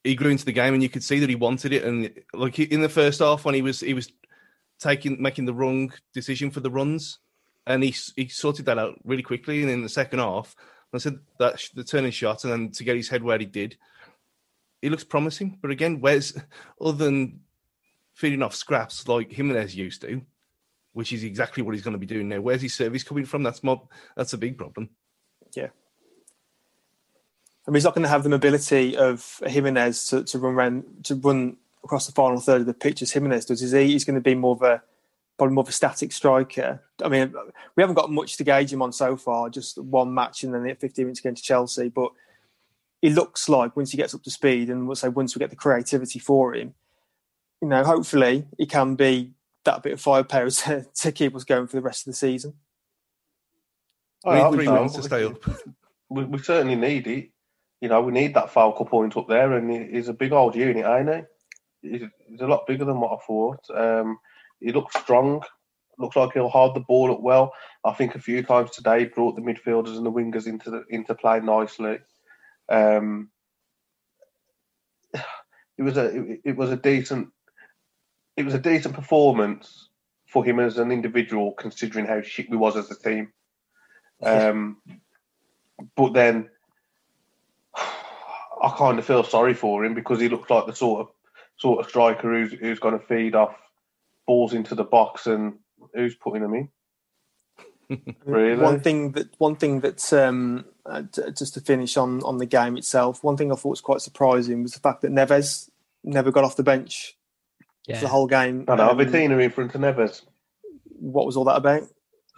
he grew into the game and you could see that he wanted it. And like in the first half when he was he was taking making the wrong decision for the runs, and he he sorted that out really quickly. And in the second half, I said that the turning shot, and then to get his head where he did, he looks promising. But again, where's other than feeding off scraps like Jimenez used to, which is exactly what he's going to be doing now. Where's his service coming from? That's more that's a big problem. Yeah. I mean, he's not going to have the mobility of Jimenez to, to run around to run across the final third of the pitch as Jimenez does. Is he? He's going to be more of a probably more of a static striker. I mean, we haven't got much to gauge him on so far, just one match and then the 15 minutes against Chelsea. But he looks like once he gets up to speed and we'll say once we get the creativity for him, you know, hopefully he can be that bit of firepower to, to keep us going for the rest of the season. Oh, we, three wins to stay up. We, we, certainly need it. You know, we need that focal point up there, and he's a big old unit, ain't he? He's, he's a lot bigger than what I thought. Um, he looks strong. Looks like he'll hold the ball up well. I think a few times today brought the midfielders and the wingers into the, into play nicely. Um, it was a it, it was a decent it was a decent performance for him as an individual, considering how shit we was as a team. Um, but then I kind of feel sorry for him because he looked like the sort of sort of striker who's who's going to feed off balls into the box and who's putting them in. really? One thing that one thing that um, uh, just to finish on on the game itself, one thing I thought was quite surprising was the fact that Neves never got off the bench yeah. for the whole game. I know, um, Vitinha in front of Neves. What was all that about?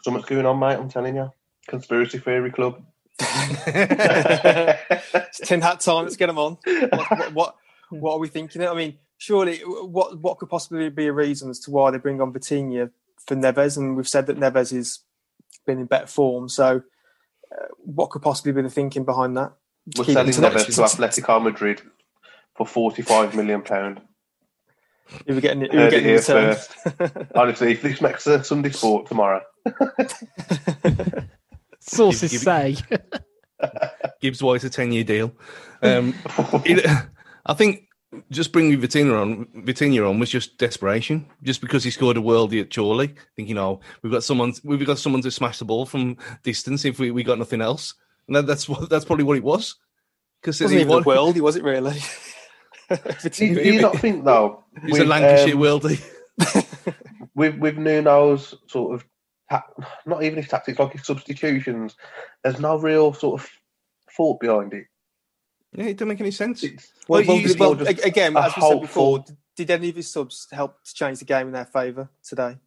Something's going on, mate. I'm telling you. Conspiracy theory club. it's tin hat time. Let's get them on. What, what, what, what are we thinking? I mean, surely what what could possibly be a reason as to why they bring on Vitinha for Neves? And we've said that Neves has been in better form. So, uh, what could possibly be the thinking behind that? We're selling Neves to Atletico Madrid for forty-five million pound. You were getting, you were getting here first. Honestly, if this makes a Sunday sport tomorrow. Sources say. Gibbs White a 10 year deal. Um, it, I think just bringing Vitinha on, Vitinha on was just desperation, just because he scored a worldie at Chorley, thinking, "Oh, we've got someone, we've got someone to smash the ball from distance if we, we got nothing else." And that, that's what that's probably what it was. Because wasn't even won, a worldie, was it really? do, you, do you not think though? He's with, a Lancashire um, worldie. with with Nuno's sort of ta- not even his tactics, like his substitutions, there's no real sort of thought behind it. Yeah, it doesn't make any sense. well, well, well again, as we said before, did any of his subs help to change the game in their favour today?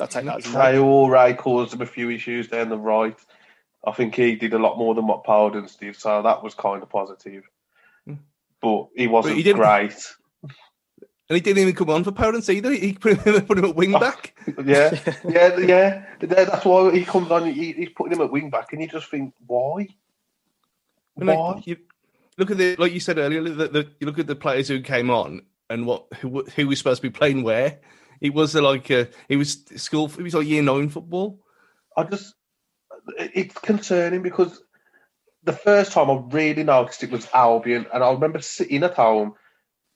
I take that as Traore caused them a few issues there on the right. I think he did a lot more than what Podence did, so that was kind of positive. Hmm. But he wasn't but he great. And he didn't even come on for Podence either. He put him, put him at wing back. yeah, yeah, yeah. That's why he comes on. He, he's putting him at wing back, and you just think, why? Like, you look at the like you said earlier. The, the, you look at the players who came on and what who, who was supposed to be playing where. It was like uh, a, it was school. It was like year nine football. I just it's concerning because the first time I really noticed it was Albion, and I remember sitting at home.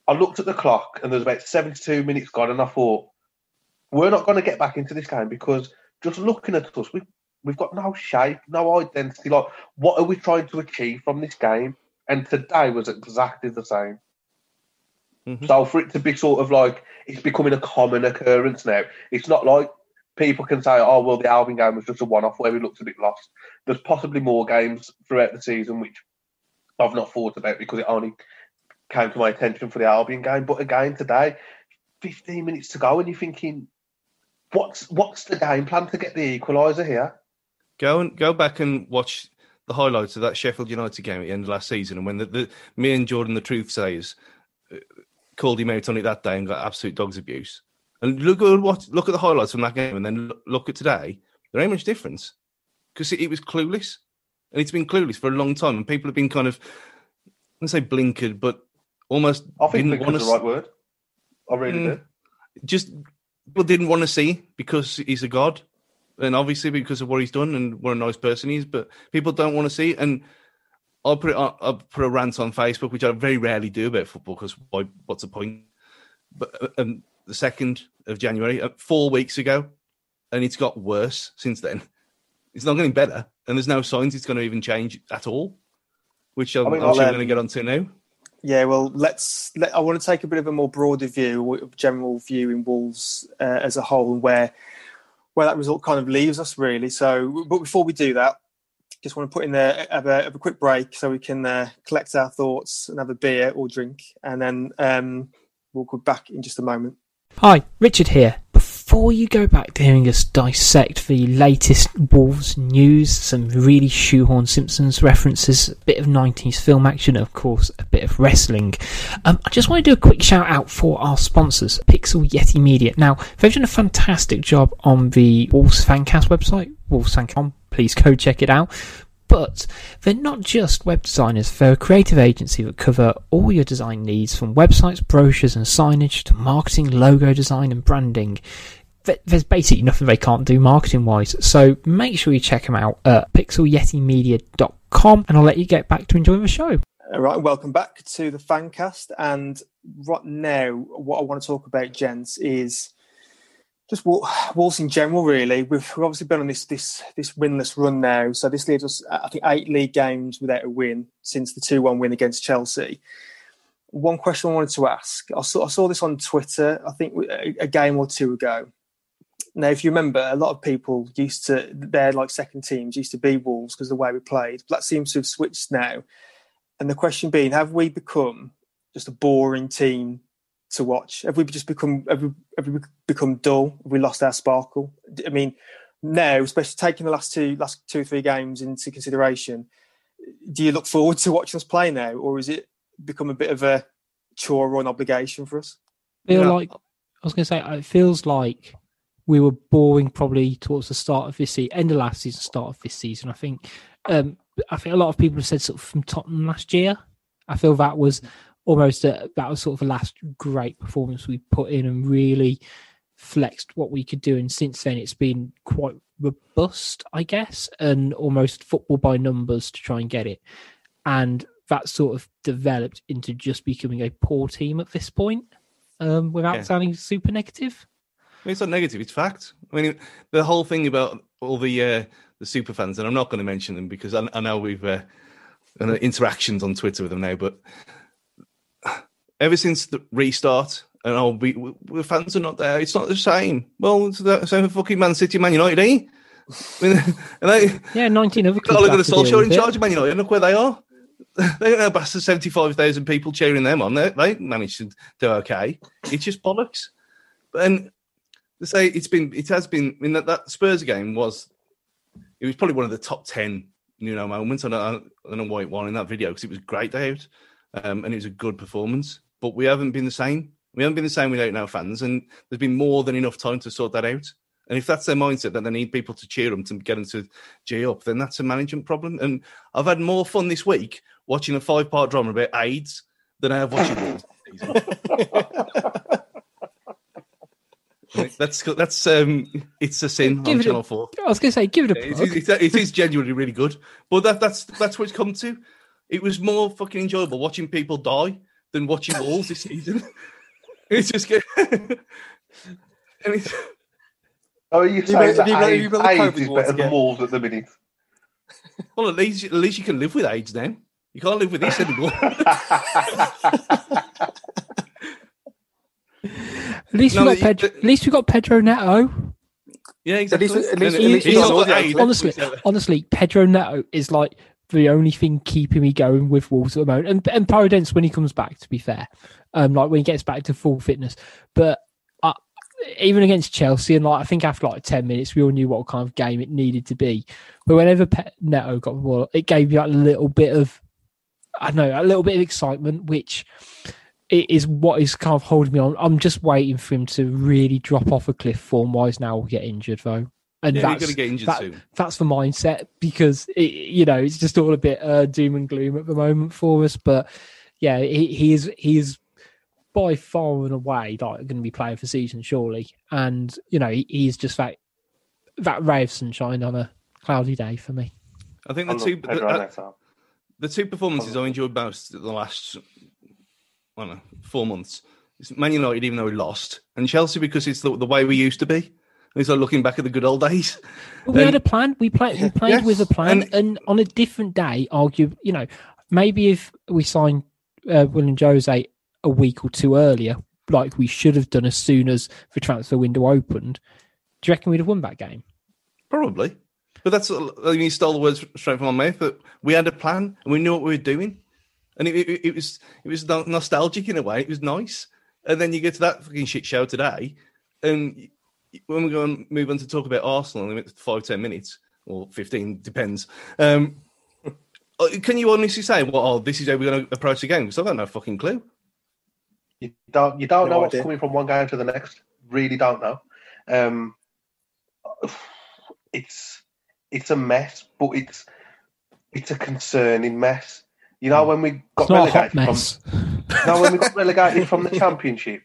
I looked at the clock, and there was about seventy-two minutes gone, and I thought, we're not going to get back into this game because just looking at us, we We've got no shape, no identity. Like, what are we trying to achieve from this game? And today was exactly the same. Mm-hmm. So for it to be sort of like it's becoming a common occurrence now. It's not like people can say, "Oh, well, the Albion game was just a one-off where we looked a bit lost." There's possibly more games throughout the season which I've not thought about because it only came to my attention for the Albion game. But again, today, 15 minutes to go, and you're thinking, "What's what's the game plan to get the equaliser here?" Go and go back and watch the highlights of that Sheffield United game at the end of last season, and when the, the me and Jordan, the truth says, uh, called him out on it that day and got absolute dogs abuse. And look at what look at the highlights from that game, and then look at today. There ain't much difference because it, it, was clueless, and it's been clueless for a long time, and people have been kind of, I don't say blinkered, but almost. I think didn't want to, the right word. I really mm, do. Just people didn't want to see because he's a god and obviously because of what he's done and what a nice person he is, but people don't want to see. It. And I'll put it. On, I'll put a rant on Facebook, which I very rarely do about football because why? What's the point? But uh, um, the second of January, uh, four weeks ago, and it's got worse since then. It's not getting better, and there's no signs it's going to even change at all. Which I'm, I mean, I'm sure um, going to get onto now. Yeah, well, let's. Let, I want to take a bit of a more broader view, general view in Wolves uh, as a whole, and where where that result kind of leaves us, really. So, but before we do that, just want to put in there have a, have a quick break so we can uh, collect our thoughts and have a beer or drink, and then um, we'll go back in just a moment. Hi, Richard here. Before you go back to hearing us dissect the latest Wolves news, some really shoehorn Simpsons references, a bit of 90s film action, of course, a bit of wrestling, um, I just want to do a quick shout out for our sponsors, Pixel Yeti Media. Now, they've done a fantastic job on the Wolves Fancast website, wolvesfancast.com. Please go check it out. But they're not just web designers, they're a creative agency that cover all your design needs from websites, brochures and signage to marketing, logo design and branding. There's basically nothing they can't do marketing wise. So make sure you check them out at pixelyetimedia.com and I'll let you get back to enjoying the show. All right, welcome back to the Fancast. And right now, what I want to talk about, gents, is just Wolves in general, really. We've, obviously been on this this this winless run now, so this leaves us, uh, I think, eight league games without a win since the two one win against Chelsea. One question I wanted to ask: I saw, I saw this on Twitter, I think a, game or two ago. Now, if you remember, a lot of people used to their like second teams used to be Wolves because the way we played. But that seems to have switched now. And the question being, have we become just a boring team to watch? Have we just become have we, have we become dull? Have we lost our sparkle? I mean, no, especially taking the last two last two or three games into consideration, do you look forward to watching us play now, or is it become a bit of a chore or an obligation for us? Feel yeah. like I was going to say, it feels like we were boring probably towards the start of this season, end of last season, start of this season. I think, um, I think a lot of people have said sort of from Tottenham last year. I feel that was almost a, that was sort of the last great performance we put in and really flexed what we could do. And since then, it's been quite robust, I guess, and almost football by numbers to try and get it. And that sort of developed into just becoming a poor team at this point, um, without yeah. sounding super negative. It's not negative; it's fact. I mean, the whole thing about all the uh, the super fans, and I'm not going to mention them because I, I know we've uh, interactions on Twitter with them now, but ever since the restart, and oh, we, we, fans are not there. It's not the same. Well, it's the same for fucking Man City, Man United, eh? I mean, they, yeah, nineteen other clubs. Look at the Solskjaer in charge of Man United. Look where they are. They don't have bastard seventy-five thousand people cheering them on. They, they managed to do okay. It's just bollocks. But then to say it's been, it has been. I mean, that, that Spurs game was, it was probably one of the top ten, you know, moments. I don't, I don't know why it won in that video because it was great day out, um, and it was a good performance but we haven't been the same. We haven't been the same without our fans, and there's been more than enough time to sort that out. And if that's their mindset that they need people to cheer them to get them to G up, then that's a management problem. And I've had more fun this week watching a five part drama about AIDS than I have watching that's that's um, it's a sin give on Channel a, Four. I was going to say, give it a. It is, it is genuinely really good, but that that's that's what it's come to. It was more fucking enjoyable watching people die than watching Wolves this season. it's just good. it's... Oh, are you saying that AIDS, you AIDS is better than Wolves at the minute? Well, at least at least you can live with AIDS now. You can't live with this anymore. at least no, we got Pedro, at least we got Pedro Neto. Yeah, exactly. At least, at least, at least honestly, honestly, Pedro Neto is like the only thing keeping me going with Wolves at the moment. And and Podence when he comes back, to be fair, um, like when he gets back to full fitness. But uh, even against Chelsea, and like I think after like ten minutes, we all knew what kind of game it needed to be. But whenever Pe- Neto got the ball, it gave me like a little bit of, I know, a little bit of excitement, which it is what is kind of holding me on. I'm just waiting for him to really drop off a cliff form wise now or get injured though and yeah, that's that, that's the mindset because it, you know it's just all a bit uh, doom and gloom at the moment for us. But yeah, he, he is he is by far and away like going to be playing for season surely, and you know he, he's just that that ray of sunshine on a cloudy day for me. I think the two the, uh, the, two performances I enjoyed most the last I don't know four months. Man United, even though we lost, and Chelsea because it's the, the way we used to be he's like looking back at the good old days. But we And- had a plan. We played. We played Yes, with a plan, and- and, on a different day, argue. You know, maybe if we signed uh, Willian Jose a week or two earlier, like we should have done as soon as the transfer window opened, do you reckon we'd have won that game? Probably. But that's, I mean, you stole the words straight from my mouth. But we had a plan and we knew what we were doing. And it, it, it was it was no- nostalgic in a way. It was nice. And then you get to that fucking shit show today. And when we go and move on to talk about Arsenal, in five, ten minutes or 15, depends. Um, uh, can you honestly say, well, oh, this is how we're going to approach the game? Because I've got no fucking clue. You don't you don't No know what's idea. coming from one game to the next. Really don't know. Um, it's it's a mess, but it's it's a concerning mess. You know when we got It's not a hot relegated from mess. no, when we got relegated from the championship,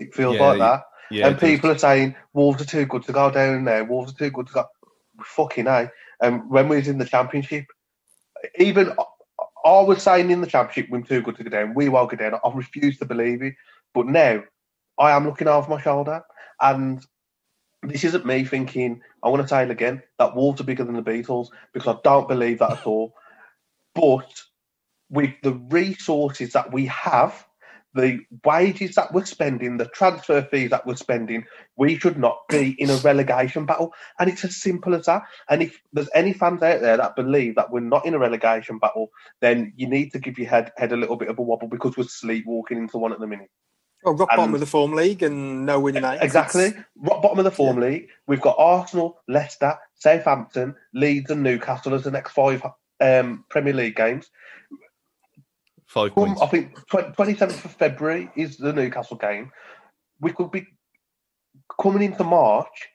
it feels Yeah, like that. Yeah, and does. people are saying Wolves are too good to go down there. Wolves are too good to go. Fucking a. And when we was in the championship, even I was saying in the championship we're too good to go down. We won't go down. I refuse to believe it. But now I am looking over my shoulder, and this isn't me thinking. I want to say it again that Wolves are bigger than the Beatles because I don't believe that at all. But with the resources that we have, the wages that we're spending, the transfer fees that we're spending, we should not be in a relegation battle. And it's as simple as that. And if there's any fans out there that believe that we're not in a relegation battle, then you need to give your head head a little bit of a wobble because we're sleepwalking into one at the minute. Well, rock bottom And- of the form league and no winning eight. Exactly. Rock bottom of the form league. We've got Arsenal, Leicester, Southampton, Leeds, and Newcastle as the next five um, Premier League games. Five points. I think twenty seventh of February is the Newcastle game. We could be coming into March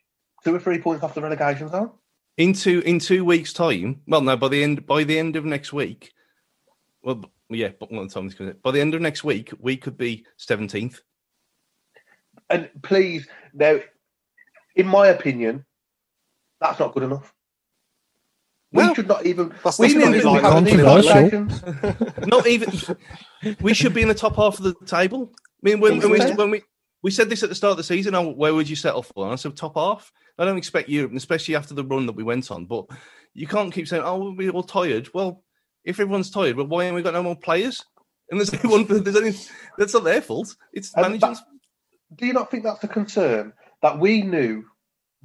two or three points off the relegation zone. in two in two weeks' time. Well, no, by the end by the end of next week. Well, yeah, but what time is? By the end of next week, we could be seventeenth. And please, now, in my opinion, that's not good enough. We Well, should not even. that's- we that's shouldn't even like be having these Not even. we should be in the top half of the table. I mean, when, when we when we we said this at the start of the season, oh, where would you settle for? And I said top half. I don't expect you, especially after the run that we went on. But you can't keep saying, "Oh, we're all tired." Well, if everyone's tired, well, why haven't we got no more players? And there's only one. There's only that's not their fault. It's And management's. Do you not think that's a concern that we knew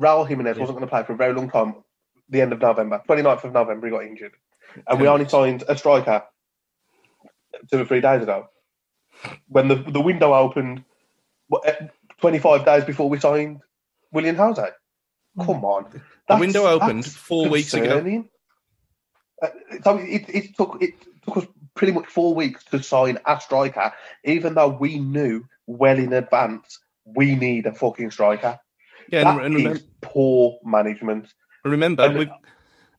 Raul Jimenez wasn't going to play for a very long time? The end of November, 29th of November, he got injured, and we only signed a striker two or three days ago. When the the window opened, what, eh, 25 days before we signed Willian Jose. Come on, The window opened that's four weeks ago. Uh, so it, it took it took us pretty much four weeks to sign a striker, even though we knew well in advance we need a fucking striker. Yeah, That and, and is poor management. Remember and- we've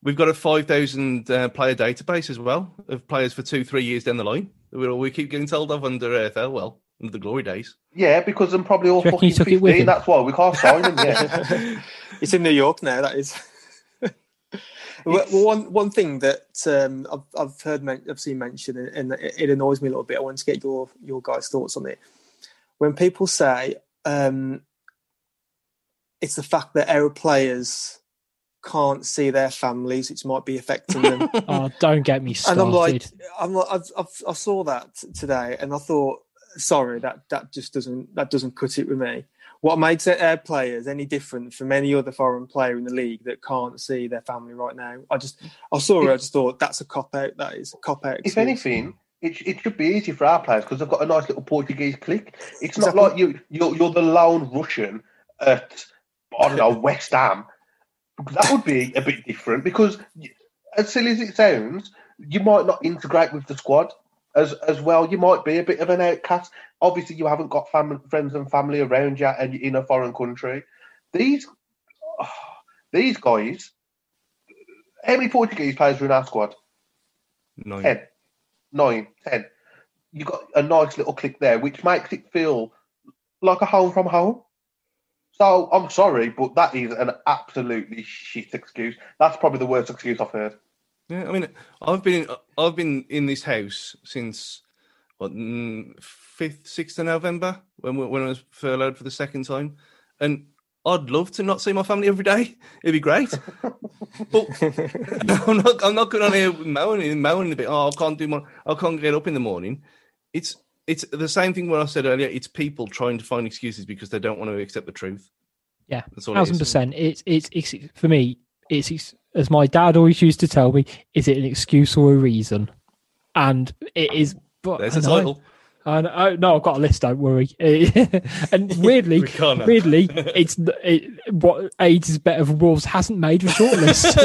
we've got a five thousand uh, player database as well of players for two, three years down the line. that We we keep getting told of under AFL. Well, under the glory days. Yeah, because I'm probably all Do you reckon fucking he took it with 15. him? That's why we can't sign them. yet. it's in New York now. That is. well, well, one one thing that um, I've I've heard men- I've seen mentioned and it, it annoys me a little bit. I want to get your your guys' thoughts on it. When people say um, it's the fact that our players can't see their families, which might be affecting them. Oh, don't get me and started. I'm like, I'm like, I've, I've, I saw that today, and I thought, sorry, that that just doesn't that doesn't cut it with me. What makes our players any different from any other foreign player in the league that can't see their family right now? I just, I saw it, I just thought that's a cop out. That is a cop out. if anything, it, it should be easy for our players because they've got a nice little Portuguese clique. It's Exactly. not like you you're, you're the lone Russian at I don't know West Ham. That would be a bit different because, as silly as it sounds, you might not integrate with the squad as as well. You might be a bit of an outcast. Obviously, you haven't got family, friends and family around you, and you're in a foreign country. These these guys. How many Portuguese players are in our squad? Nine. Ten, nine, ten. You got a nice little click there, which makes it feel like a home from home. So I'm sorry, but that is an absolutely shit excuse. That's probably the worst excuse I've heard. Yeah, I mean, I've been in, I've been in this house since what mm, fifth, sixth of November when when I was furloughed for the second time, and I'd love to not see my family every day. It'd be great. but I'm not. I'm not going on here moaning, moaning a bit. Oh, I can't do my. I can't get up in the morning. It's it's the same thing what I said earlier. It's people trying to find excuses because they don't want to accept the truth. Yeah, That's all thousand is. percent. It's, it's it's for me. It's, it's as my dad always used to tell me. Is it an excuse or a reason? And it is. But There's a title. I oh, no, I've got a list. Don't worry. and weirdly, weirdly, it's it, what AIDS is better for Wolves hasn't made a shortlist.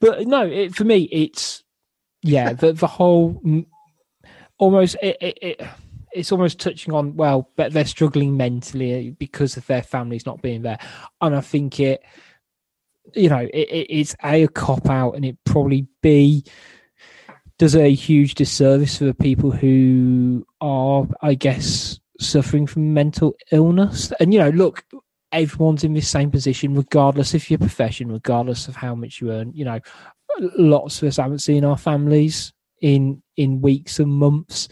but no, it, for me, it's yeah, the the whole almost it, it, it it's almost touching on well, but they're struggling mentally uh, because of their families not being there, and I think it, you know, it, it, it's a, a cop out, and it probably b does a huge disservice for the people who are, I guess, suffering from mental illness. And you know, look, everyone's in the same position, regardless of your profession, regardless of how much you earn. You know, lots of us haven't seen our families in in weeks and months.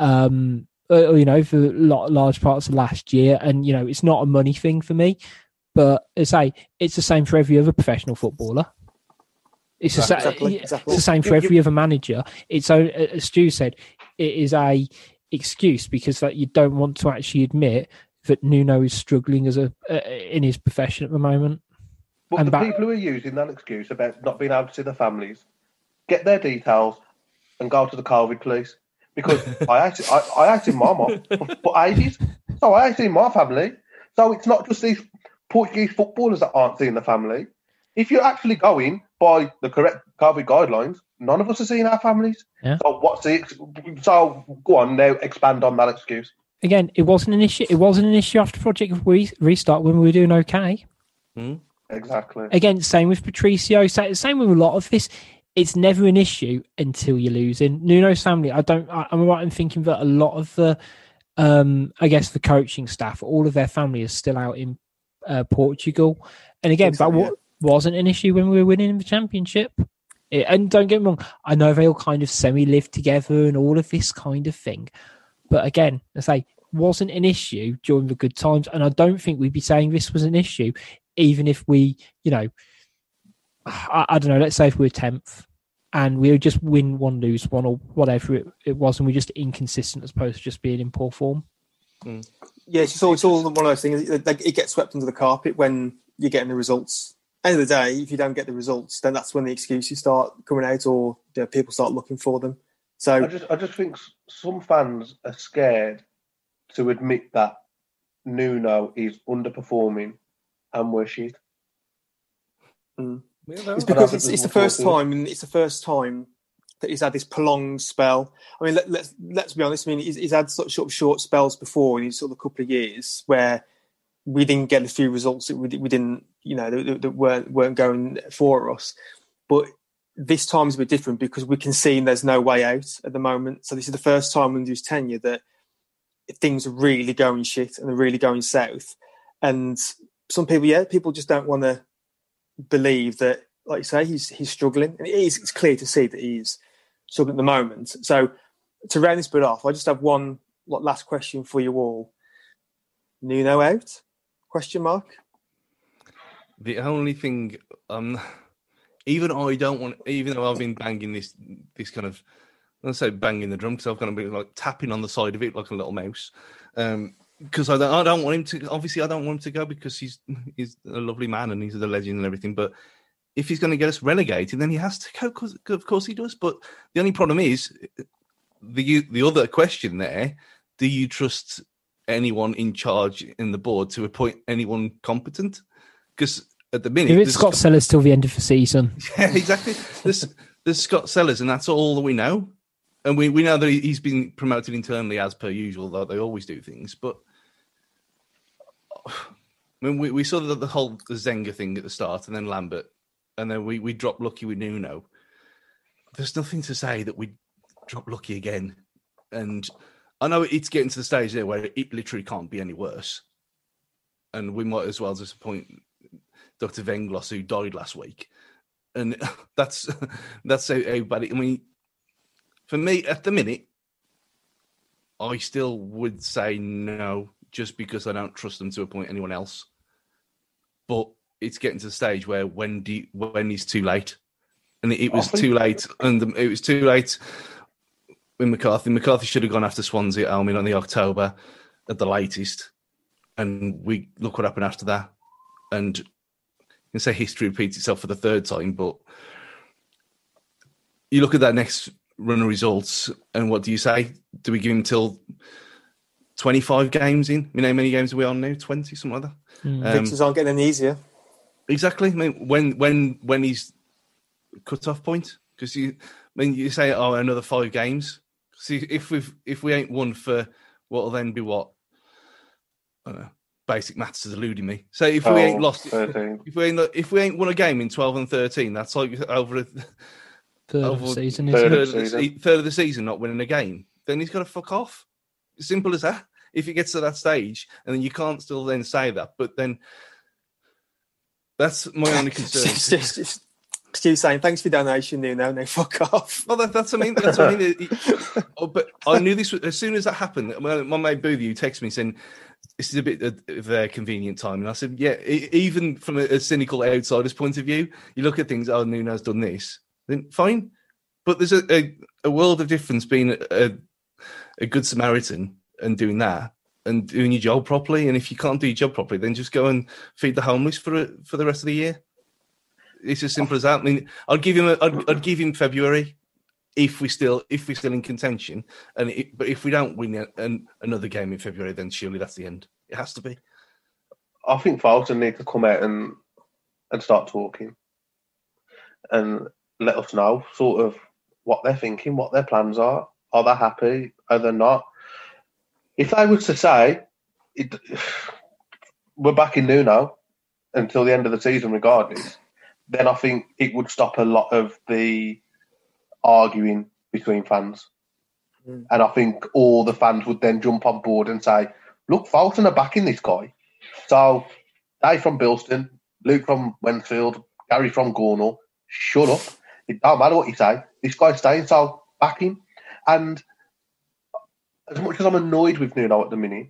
Um, uh, you know, for lot, large parts of last year, and you know, it's not a money thing for me, but as I say, it's the same for every other professional footballer. It's the sa- Exactly, exactly. it's the same for every other manager. It's so, as Stu said, it is a excuse because that you don't want to actually admit that Nuno is struggling as a uh, in his profession at the moment. But And the back- people who are using that excuse about not being able to see their families, get their details and go to the COVID police. Because I actually, I, I actually my mom for, for ages, so I actually my family. So it's not just these Portuguese footballers that aren't seeing the family. If you're actually going by the correct COVID guidelines, none of us are seeing our families. Yeah. So what's the ex- so go on now expand on that excuse. Again, it wasn't an issue. It wasn't an issue after Project Re- Restart when we were doing okay. Hmm? Exactly. Again, same with Patricio. Same with a lot of this. It's never an issue until you're losing. Nuno's family. I don't. I, I'm right in thinking that a lot of the, um, I guess the coaching staff, all of their family is still out in uh, Portugal. And again, so, that wa- wasn't an issue when we were winning the championship. It- and don't get me wrong, I know they all kind of semi live together and all of this kind of thing. But again, I say wasn't an issue during the good times, and I don't think we'd be saying this was an issue, even if we, you know, I, I don't know. Let's say if we were tenth and we would just win one, lose one, or whatever it, it was, and we're just inconsistent as opposed to just being in poor form. Hmm. Yeah, it's just all, it's all one of those things. It, it gets swept under the carpet when you're getting the results. End of the day, if you don't get the results, then that's when the excuses start coming out, or you know, people start looking for them. So I just I just think some fans are scared to admit that Nuno is underperforming and we're shit. Hmm. It's because it's, it's the first time, and it's the first time that he's had this prolonged spell. I mean, let, let's let's be honest. I mean, he's, he's had sort of, sort of short spells before in his sort of a couple of years where we didn't get a few results that we, we didn't, you know, that, that weren't weren't going for us. But this time is a bit different because we can see there's no way out at the moment. So this is the first time under his tenure that things are really going shit and they're really going south. And some people, yeah, people just don't want to believe that, like you say, he's he's struggling, and it is, it's clear to see that he's struggling at the moment. So to round this bit off, I just have one last question for you all. Nuno out? Question mark. The only thing, um, even I don't want, even though I've been banging this, this kind of, let's say banging the drum because I've got to be like tapping on the side of it like a little mouse. Um, because I don't, I don't want him to. Obviously, I don't want him to go because he's he's a lovely man and he's the legend and everything. But if he's going to get us relegated, then he has to go. Cause, of course, he does. But the only problem is the the other question there: Do you trust anyone in charge in the board to appoint anyone competent? Because at the minute, If it's Scott Sellars till the end of the season, yeah, exactly. There's, there's Scott Sellars, and that's all that we know. And we, we know that he- he's been promoted internally as per usual, though they always do things. But I mean, we, we saw the, the whole the Zenga thing at the start, and then Lambert, and then we, we dropped lucky with Nuno. There's nothing to say that we drop lucky again. And I know it's getting to the stage there where it literally can't be any worse. And we might as well disappoint Dr. Venglos, who died last week and that's that's how, bad. I mean, for me at the minute, I still would say no, just because I don't trust them to appoint anyone else. But it's getting to the stage where when do you, when is too late, and it, it was Often- too late, and it was too late with McCarthy. McCarthy should have gone after Swansea at home in on the October at the latest, and we look what happened after that. And you can say history repeats itself for the third time, but you look at that next run of results, and what do you say? Do we give him till twenty-five games in? You know, how many games are we on now? Twenty, something like that. Um, Fixtures aren't getting any easier. Exactly. I mean, when when when he's cut off point, because you, I mean, you say, oh, another five games. See, if we have if we ain't won for what'll then be what, I don't know, basic maths is eluding me. So if we Oh, ain't lost, 13. if we ain't if we ain't won a game in twelve and thirteen, that's like over a Third of the season, third of, the, season. se- third of the season not winning a game, then he's got to fuck off. Simple as that. If it gets to that stage, and then you can't still then say that, but then that's my only concern. Stu saying, thanks for donation, Nuno. No, fuck off. Well, that, that's what I mean. That's what I mean. Oh, but I knew this was, as soon as that happened. My, my mate Boothie texted me saying, "This is a bit of a convenient time," and I said, "Yeah." Even from a, a cynical outsider's point of view, you look at things. Oh, Nuno's done this. Then fine, but there's a, a, a world of difference being a, a, good Samaritan and doing that. And doing your job properly, and if you can't do your job properly, then just go and feed the homeless for for the rest of the year. It's as simple as that. I mean, I'd give him a, I'd, I'd give him February if we still if we're still in contention, and it, but if we don't win an, another game in February, then surely that's the end. It has to be. I think Fulton need to come out and and start talking and let us know sort of what they're thinking, what their plans are. Are they happy? Are they not? If they was to say it, we're back in Nuno until the end of the season, regardless, then I think it would stop a lot of the arguing between fans. Mm. And I think all the fans would then jump on board and say, look, Fosun are backing this guy. So Dave from Bilston, Luke from Wednesfield, Gary from Gornal, shut up. It don't matter what you say. This guy's staying, so back him. And as much as I'm annoyed with Nuno at the minute,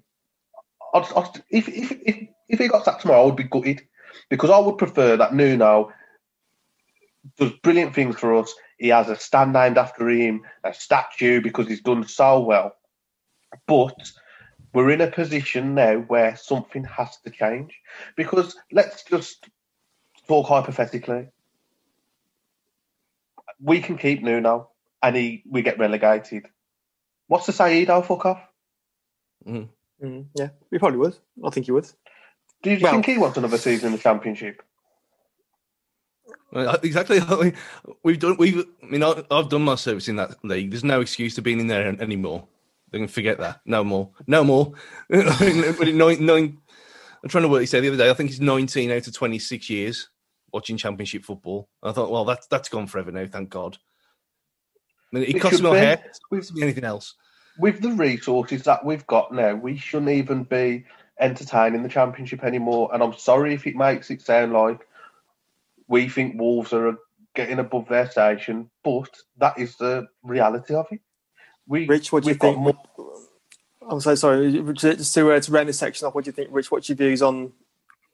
I'd, I'd, if, if, if, if he got sacked tomorrow, I would be gutted because I would prefer that Nuno does brilliant things for us. He has a stand named after him, a statue because he's done so well. But we're in a position now where something has to change because let's just talk hypothetically. We can keep Nuno and he we get relegated. What's to say he don't fuck off? Mm, yeah, he probably would. I think he would. Do you Well- think he wants another season in the championship? Exactly. We've done. We've. I mean, I- I've done my service in that league. There's no excuse to being in there anymore. They can forget that. No more. No more. I mean, but in nine, nine, I'm trying to work. He said the other day. I think he's 19 out of 26 years watching Championship football. I thought, well, that's that's gone forever now. Thank God. I mean, it, It costs should me my be. hair. It costs anything else. With the resources that we've got now, we shouldn't even be entertaining the championship anymore. And I'm sorry if it makes it sound like we think Wolves are getting above their station, but that is the reality of it. We, Rich, what do you think? more- I'm so sorry. Just to, uh, to round this section off, what do you think, Rich? What's your views on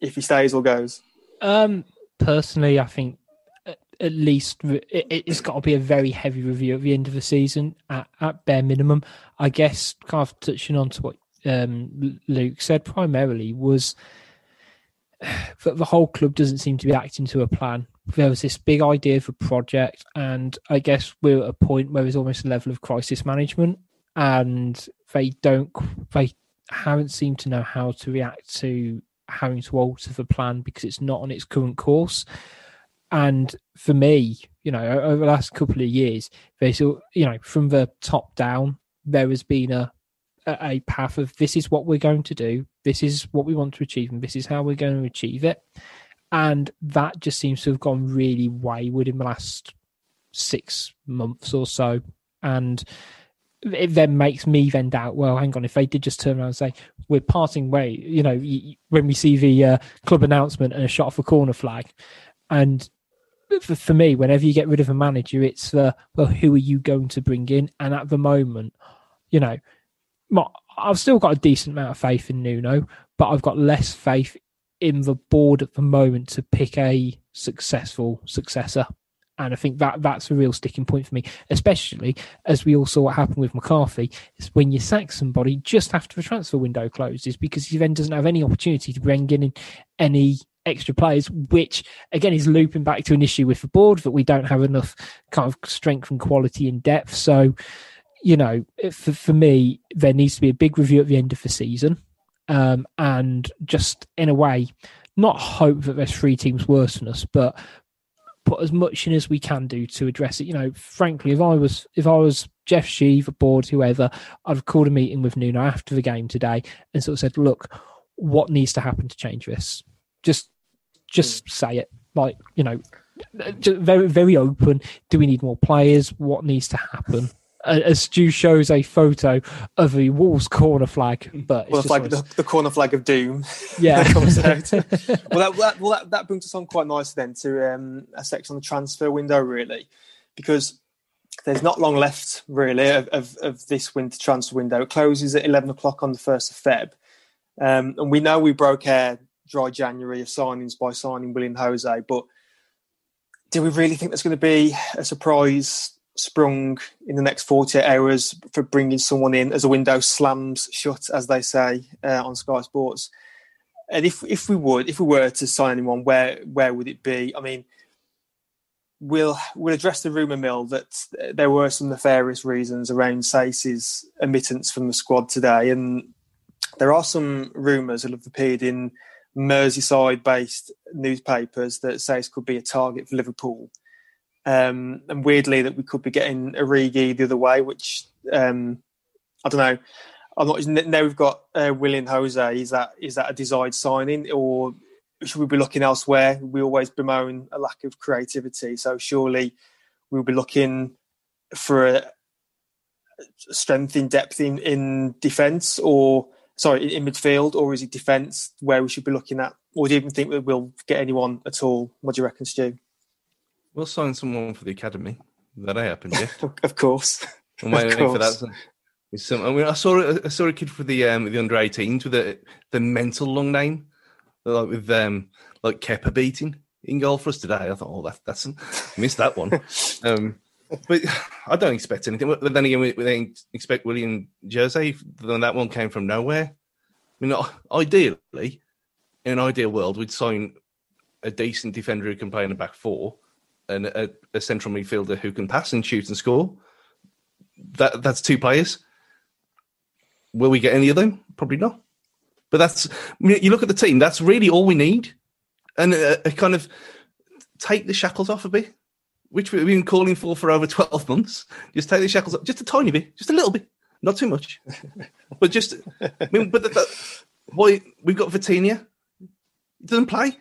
if he stays or goes? Um, personally, I think at, least it, it's got to be a very heavy review at the end of the season at, at bare minimum. I guess, kind of touching on to what um, Luke said, primarily was that the whole club doesn't seem to be acting to a plan. There was this big idea of a project, and I guess we're at a point where there's almost a level of crisis management, and they don't, they haven't seemed to know how to react to having to alter the plan because it's not on its current course. And for me, you know, over the last couple of years, there's, you know, from the top down, there has been a a path of this is what we're going to do, this is what we want to achieve, and this is how we're going to achieve it. And that just seems to have gone really wayward in the last six months or so. And it then makes me then doubt, well, hang on, if they did just turn around and say, we're parting way, you know, when we see the uh, club announcement and a shot off a corner flag. And for, for me, whenever you get rid of a manager, it's the, well, who are you going to bring in? And at the moment, you know, my, I've still got a decent amount of faith in Nuno, but I've got less faith in the board at the moment to pick a successful successor. And I think that that's a real sticking point for me, especially as we all saw what happened with McCarthy. Is when you sack somebody just after the transfer window closes because he then doesn't have any opportunity to bring in any extra players, which again is looping back to an issue with the board that we don't have enough kind of strength and quality in depth. So, you know, for, for me, there needs to be a big review at the end of the season um, and just in a way, not hope that there's three teams worse than us, but put as much in as we can do to address it. You know, frankly, if I was if I was Jeff Shi, the board, whoever, I'd have called a meeting with Nuno after the game today and sort of said, look, what needs to happen to change this? Just just mm. say it. Like, you know, very very open. Do we need more players? What needs to happen? As Stu shows a photo of the Wolves corner flag, but well, it's like the, the, corner flag of doom. Yeah, that comes out. well, that, that, well that, that brings us on quite nicely then to um, a section on the transfer window, really, because there's not long left really of, of, of, this winter transfer window. It closes at 11 o'clock on the 1st of Feb. Um, and we know we broke our dry January of signings by signing Willian Jose, but do we really think there's going to be a surprise sprung in the next 48 hours for bringing someone in as a window slams shut, as they say uh, on Sky Sports. And if if we would, if we were to sign anyone, where where would it be? I mean, we'll we'll address the rumor mill that there were some nefarious reasons around Saïss's admittance from the squad today, and there are some rumours that have appeared in Merseyside-based newspapers that Saïss could be a target for Liverpool. Um, and weirdly, that we could be getting Origi the other way, which um, I don't know. I'm not. Now we've got uh, Willian Jose. Is that is that a desired signing, or should we be looking elsewhere? We always bemoan a lack of creativity, so surely we'll be looking for a strength in depth in, in defence, or sorry, in midfield, or is it defence where we should be looking at? Or do you even think that we'll get anyone at all? What do you reckon, Stu? We'll sign someone for the academy. That I happened, yeah. of course. I'm waiting for that. Some, I mean, I saw I saw a kid for the um, the under 18s with the the mental long name, like with um like Kepa beating in goal for us today. I thought, oh, that, that's missed that one. um, but I don't expect anything. But then again, we, we don't expect Willian Jose. Then that one came from nowhere. I mean, ideally, in an ideal world, we'd sign a decent defender who can play in the back four and a, a, central midfielder who can pass and shoot and score. That that's two players. Will we get any of them? Probably not. But that's you look at the team. That's really all we need, and a, a kind of take the shackles off a bit, which we've been calling for for over twelve months. Just take the shackles off, just a tiny bit, just a little bit, not too much, but just. I mean, but the, why we've got Vitinha. He doesn't play. I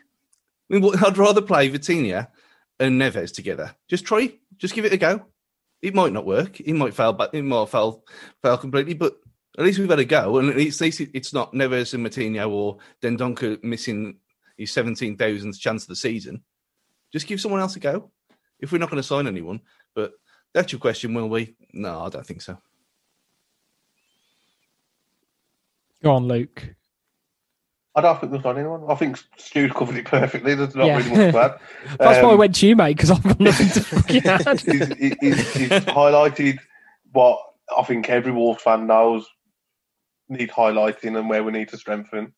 mean, I'd rather play Vitinha and Neves together. Just try, just give it a go. It might not work. It might fail, but it might fail, fail completely. But at least we've had a go, and at least it's not Neves and Moutinho or Dendoncker missing his seventeen thousandth chance of the season. Just give someone else a go. If we're not going to sign anyone, but that's your question, will we? No, I don't think so. Go on, Luke. I don't think there's not anyone. I think Stu's covered it perfectly. There's not yeah. really much to add. That's um, why I um, went to you, mate, because I've got nothing to fucking add. he's, he's, he's highlighted what I think every Wolves fan knows need highlighting and where we need to strengthen.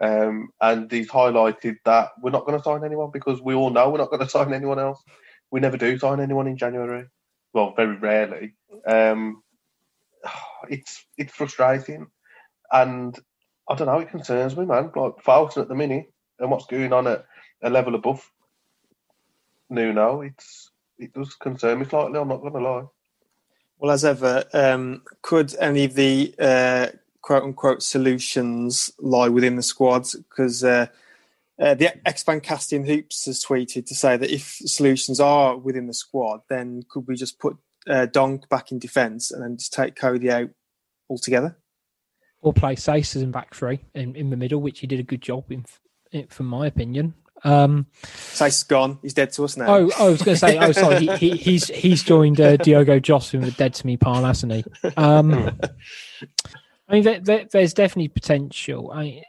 Um, and he's highlighted that we're not going to sign anyone because we all know we're not going to sign anyone else. We never do sign anyone in January. Well, very rarely. Um, it's it's frustrating, and I don't know. It concerns me, man. Like Fosun at the minute and what's going on at a level above Nuno, it's it does concern me slightly. I'm not going to lie. Well, as ever, um, could any of the uh, quote unquote solutions lie within the squad? Because uh, uh, the X casting hoops has tweeted to say that if solutions are within the squad, then could we just put uh, Donk back in defence and then just take Coady out altogether? Or play Saïss in back three in, in the middle, which he did a good job in, from my opinion. Um, Saïss gone. He's dead to us now. Oh, I was going to say. Oh, sorry. He, he, he's he's joined uh, Diogo Jota in the dead to me pile, hasn't he? Um, I mean, there, there, there's definitely potential. I,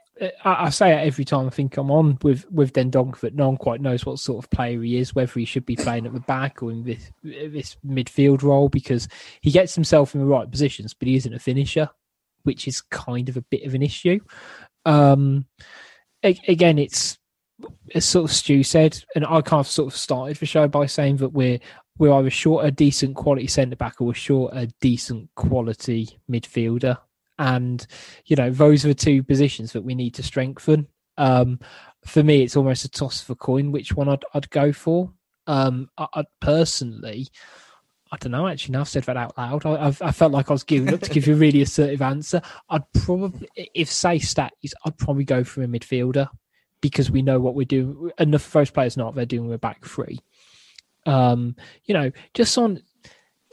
I, I say it every time I think I'm on with with Dendoncker that no one quite knows what sort of player he is, whether he should be playing at the back or in this this midfield role, because he gets himself in the right positions, but he isn't a finisher, which is kind of a bit of an issue. Um, again, it's as sort of Stu said, and I kind of sort of started the show by saying that we're we're either short a decent quality centre back or we're short a decent quality midfielder. And, you know, those are the two positions that we need to strengthen. Um, for me, it's almost a toss for coin which one I'd, I'd go for. Um, I, would personally, I don't know. Actually, now I've said that out loud. I, I've, I felt like I was giving up to give you a really assertive answer. I'd probably, if say stats, I'd probably go for a midfielder because we know what we're doing. And the first players not they're doing. We're back three. Um, you know, just on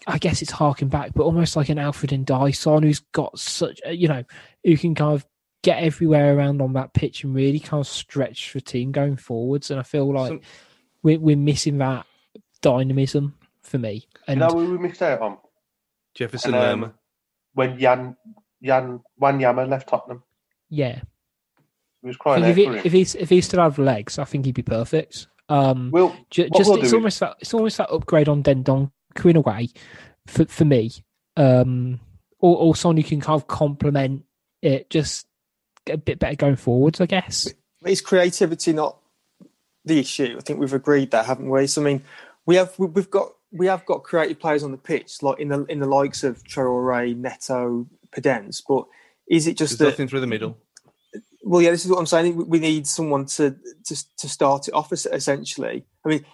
I guess it's harking back, but almost like an Alfred and Dyson who's got such, you know, who can kind of get everywhere around on that pitch and really kind of stretch the team going forwards. And I feel like so, we're, we're missing that dynamism for me. And you know we missed out on? Jefferson and, um, When Jan, Jan Wanyama left Tottenham. Yeah. He was crying if, he, if he's if he still have legs, I think he'd be perfect. Um, well, ju- just we'll it's almost that it's almost that upgrade on Dendon in a way for for me, um, or, or someone who can kind of complement it, just get a bit better going forwards, I guess. Is creativity not the issue? I think we've agreed that, haven't we? So I mean, we have we've got we have got creative players on the pitch, like in the in the likes of Traore, Neto, Podence, but is it just There's that, nothing through the middle? Well, yeah, this is what I'm saying. We need someone to to to start it off essentially. I mean,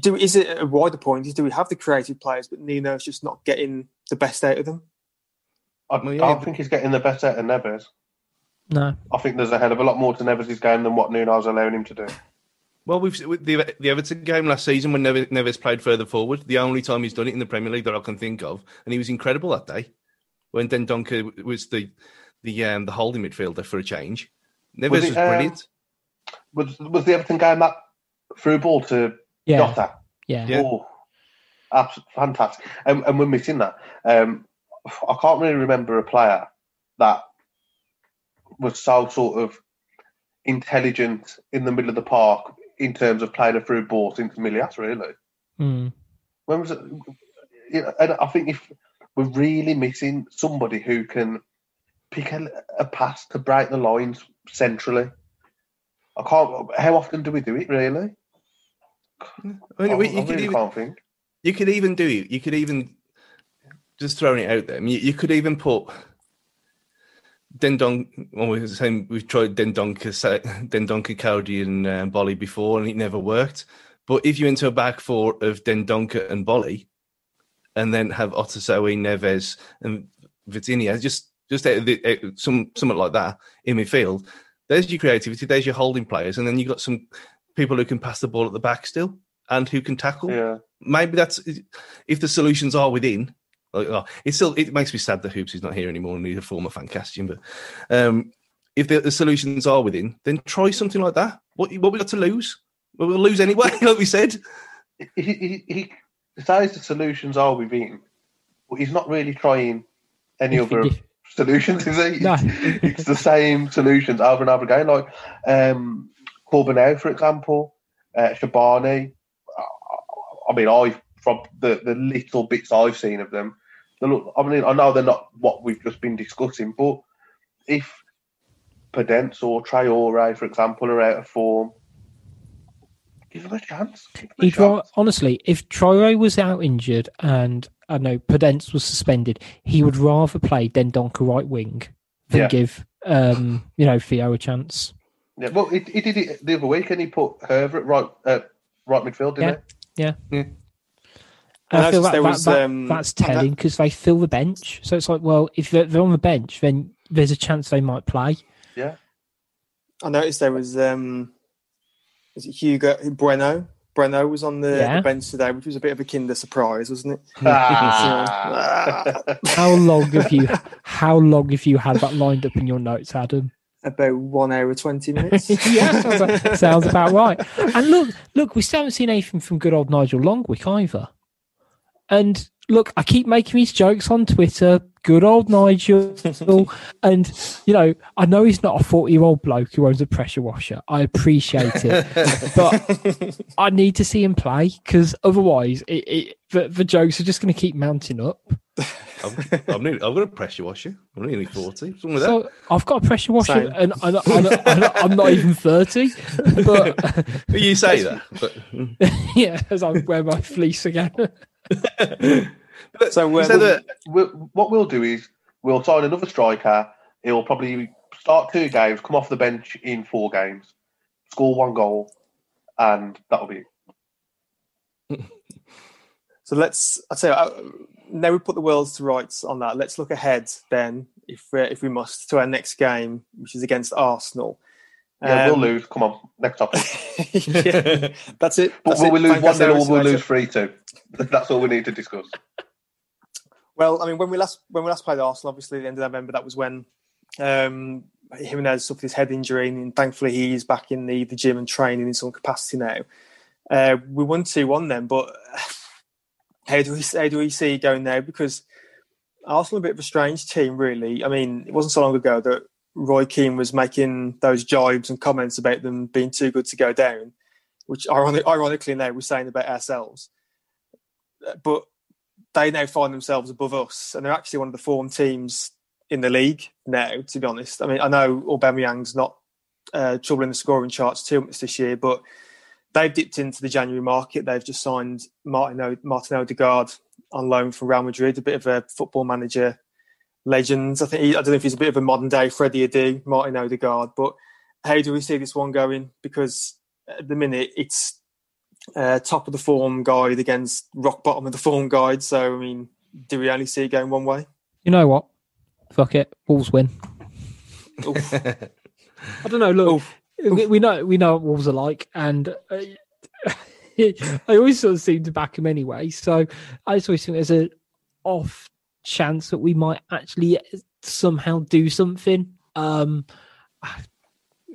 do is it a wider point? Is do we have the creative players, but Nuno's just not getting the best out of them? I, well, yeah, I don't think he's getting the best out of Neves. No, I think there's a hell of a lot more to Neves' game than what Nuno's allowing him to do. Well, we've the the Everton game last season when Neves, Neves played further forward. The only time he's done it in the Premier League that I can think of, and he was incredible that day when Dendoncker was the the um, the holding midfielder for a change. Neves was, it, was brilliant. Um, was was the Everton game that through ball to yeah. Jota. Yeah. yeah. Oh, absolutely fantastic. And, and we're missing that. Um, I can't really remember a player that was so sort of intelligent in the middle of the park in terms of playing a through ball since Milijas, really. Mm. When was it? You know, and I think if we're really missing somebody who can pick a, a pass to break the lines centrally. I can't. How often do we do it, really? I mean, we, you could even you could even do you could even just throwing it out there. I mean, you, you could even put Dendon. Well, we saying we've tried Dendoncker, Dendoncker, Coady, and uh, Boly before, and it never worked. But if you enter a back four of Dendoncker and Boly, and then have Otasowie, Neves, and Vitinha, just just out the, out, some something like that in midfield. There's your creativity. There's your holding players, and then you have got some people who can pass the ball at the back still and who can tackle. Yeah. Maybe that's if the solutions are within. Like, oh, it still it makes me sad that Hoops is not here anymore and he's a former Fancastian. But um, if the, the, solutions are within, then try something like that. What what we got to lose? Well, we'll lose anyway, like we said. He, he, he decides the solutions are within, but he's not really trying any other solutions, is he? No. it's the same solutions over and over again. Like um, Corbeanu, for example, uh, Shabani. I mean, I from the, the little bits I've seen of them, they look. I mean, I know they're not what we've just been discussing, but if Podence or Traore, for example, are out of form, give them a chance. Them a chance. honestly, if Traore was out injured and I know Podence was suspended, he would rather play Dendoncker right wing than yeah. give um, you know Theo a chance. Yeah, well, he, he did it the other week, and he put Hoever at right uh, right midfield, didn't yeah. he? Yeah. Yeah. I, feel that, that, was, that, um, that's telling because they fill the bench. So it's like, well, if they're, they're, on the bench, then there's a chance they might play. Yeah. I noticed there was um, was it Hugo Bueno? Breno was on the, yeah. the, bench today, which was a bit of a kinder surprise, wasn't it? Ah. how long have you how long have you had that lined up in your notes, Adam? about one hour twenty minutes. yeah, sounds, like, sounds, about right. And look, look, we still haven't seen anything from good old Nigel Lonwijk either. And look, I keep making these jokes on Twitter. Good old Nigel. and, you know, I know he's not a 40 year old bloke who owns a pressure washer. I appreciate it. but I need to see him play because otherwise it, it, the, the jokes are just going to keep mounting up. I'm, I'm, nearly, I've got a pressure washer. I'm nearly 40. What's wrong with So that? I've got a pressure washer and, and, and, and I'm not even 30. But You say that. But, mm. yeah, as I wear my fleece again. So, uh, that we'll, what we'll do is we'll sign another striker. He'll probably start two games, come off the bench in four games, score one goal, and that'll be it. So let's. I you, uh, now we put the worlds to rights on that. Let's look ahead then, if uh, if we must, to our next game, which is against Arsenal. Yeah, Um, we'll lose. Come on, next topic. yeah, that's it. That's will it. we lose Thank one nil or we'll lose three two? That's all we need to discuss. Well, I mean, when we last when we last played Arsenal, obviously at the end of November, that was when um, Jimenez suffered his head injury, and thankfully he's back in the, the gym and training in some capacity now. Uh, we won two one then, but how do we how do we see it going now? Because Arsenal are a bit of a strange team, really. I mean, it wasn't so long ago that Roy Keane was making those jibes and comments about them being too good to go down, which ironic, ironically now we're saying about ourselves. But they now find themselves above us, and they're actually one of the form teams in the league now. To be honest, I mean, I know Aubameyang's not uh, troubling the scoring charts too much this year, but they've dipped into the January market. They've just signed Martin o- Martin Odegaard on loan from Real Madrid, a bit of a football manager legend. I think he, I don't know if he's a bit of a modern day Freddie Adu, Martin Odegaard, but how do we see this one going? Because at the minute it's uh, top of the form guide against rock bottom of the form guide. So I mean, do we only see it going one way? You know what? Fuck it. Wolves win. I don't know. Look, we, we know we know what Wolves are like, and uh, I always sort of seem to back him anyway. So I just always think there's a off chance that we might actually somehow do something. Um, I,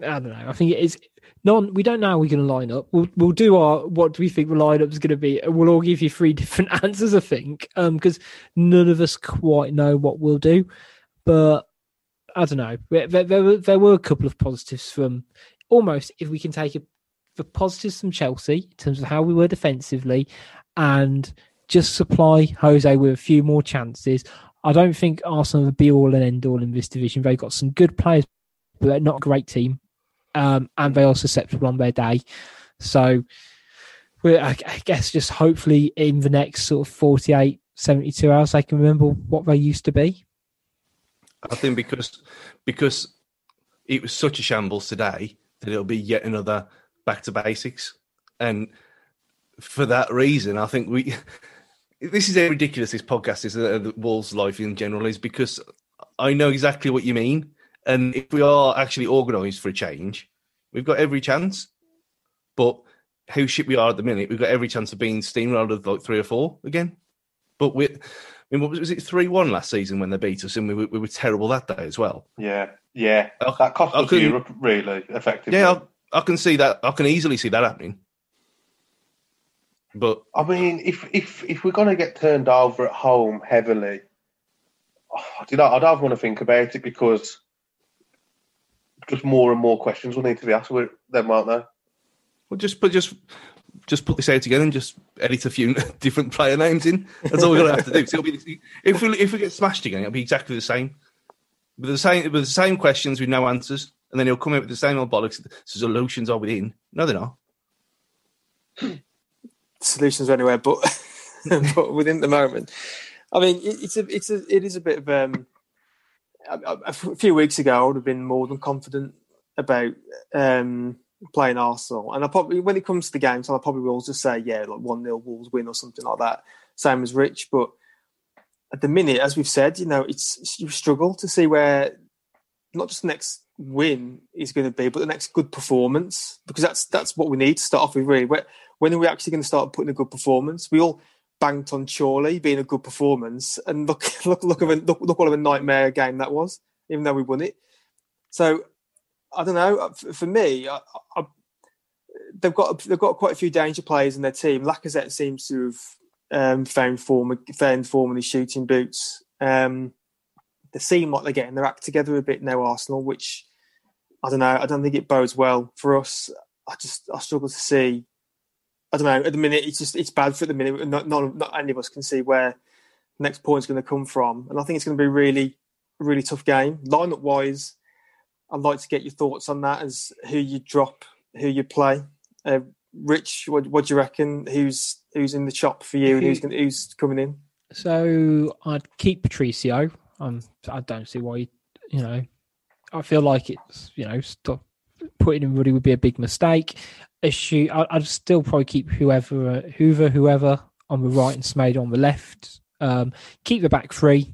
I don't know. I think it is. Non, we don't know how we're going to line up. We'll we'll do our what do we think the lineup is going to be, and we'll all give you three different answers. I think, um, because none of us quite know what we'll do, but I don't know. There, there, there were there were a couple of positives from almost if we can take a, the positives from Chelsea in terms of how we were defensively, and just supply Jose with a few more chances. I don't think Arsenal would be all and end all in this division. They've got some good players, but they're not a great team, um, and they are susceptible on their day. So, I guess just hopefully in the next sort of 48, 72 hours, they can remember what they used to be. I think because because it was such a shambles today that it'll be yet another back to basics, and for that reason, I think we. This is how ridiculous this podcast is. Uh, the Wolves' life in general is because I know exactly what you mean, and if we are actually organised for a change, we've got every chance. But how shit we are at the minute, we've got every chance of being steamrolled of like three or four again. But we, I mean, what was, was it three one last season when they beat us, and we, were- we were terrible that day as well. Yeah, yeah. I- that cost us Europe really effectively. Yeah, I, I can see that. I can easily see that happening. But I mean, if if if we're gonna get turned over at home heavily, oh, you know, I don't want to think about it because just more and more questions will need to be asked with them, aren't there? Well, just put just just put this out again and just edit a few different player names in. That's all we're gonna have to do. So it'll be, if we if we get smashed again, it'll be exactly the same. With the same with the same questions with no answers, and then he'll come out with the same old bollocks. The solutions are within. No, they're not. Solutions are anywhere but but within the moment. I mean, it, it's a it's a it is a bit of um. A, a- few weeks ago, I would have been more than confident about um playing Arsenal, and I probably when it comes to the game, games, I probably will just say yeah, like one 0 Wolves win or something like that. Same as Rich, but at the minute, as we've said, you know, it's you struggle to see where not just the next win is going to be, but the next good performance, because that's that's what we need to start off with. Really, Where, when are we actually going to start putting a good performance? We all banked on Chorley being a good performance, and look, look, look, of a, look, look what of a nightmare game that was, even though we won it. So I don't know. For, for me, I, I, they've got they've got quite a few danger players in their team. Lacazette seems to have um, found form, found form in his shooting boots. Um, they seem like they're getting their act together a bit now, Arsenal, which I don't know. I don't think it bodes well for us. I just I struggle to see. I don't know. At the minute, it's just it's bad for the minute. Not not, not any of us can see where next point is going to come from, and I think it's going to be a really really tough game. Lineup wise, I'd like to get your thoughts on that as who you drop, who you play. Uh, Rich, what, what do you reckon? Who's who's in the chop for you, and who's gonna, who's coming in? So I'd keep Patricio. Um, I don't see why. You know, I feel like it's you know stop putting him really would be a big mistake. Issue. I'd still probably keep whoever, Hoever, whoever on the right and Smaid on the left. Um, keep the back three.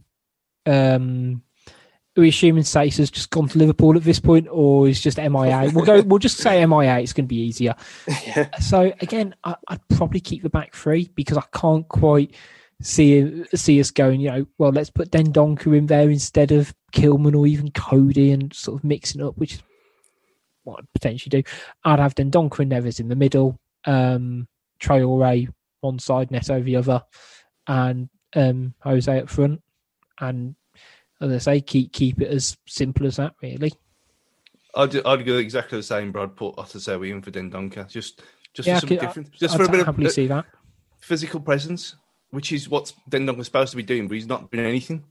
Um, are we assuming Saïss has just gone to Liverpool at this point, or is just MIA? We'll go. We'll just say MIA. It's going to be easier. yeah. So again, I, would probably keep the back three because I can't quite see see us going. You know, well, let's put Dendoncker in there instead of Kilman or even Coady, and sort of mixing up, which is what I'd potentially do. I'd have Dendoncker and Neves in the middle, um, Traore one side, Neto the other, and um, Jose up front, and as I say, keep keep it as simple as that, really. I'd I'd go exactly the same, Brad. Put Otasowie in for Dendoncker, just just yeah, for something different, just I'd for a bit of see that. physical presence, which is what Dendoncker's supposed to be doing, but he's not doing anything.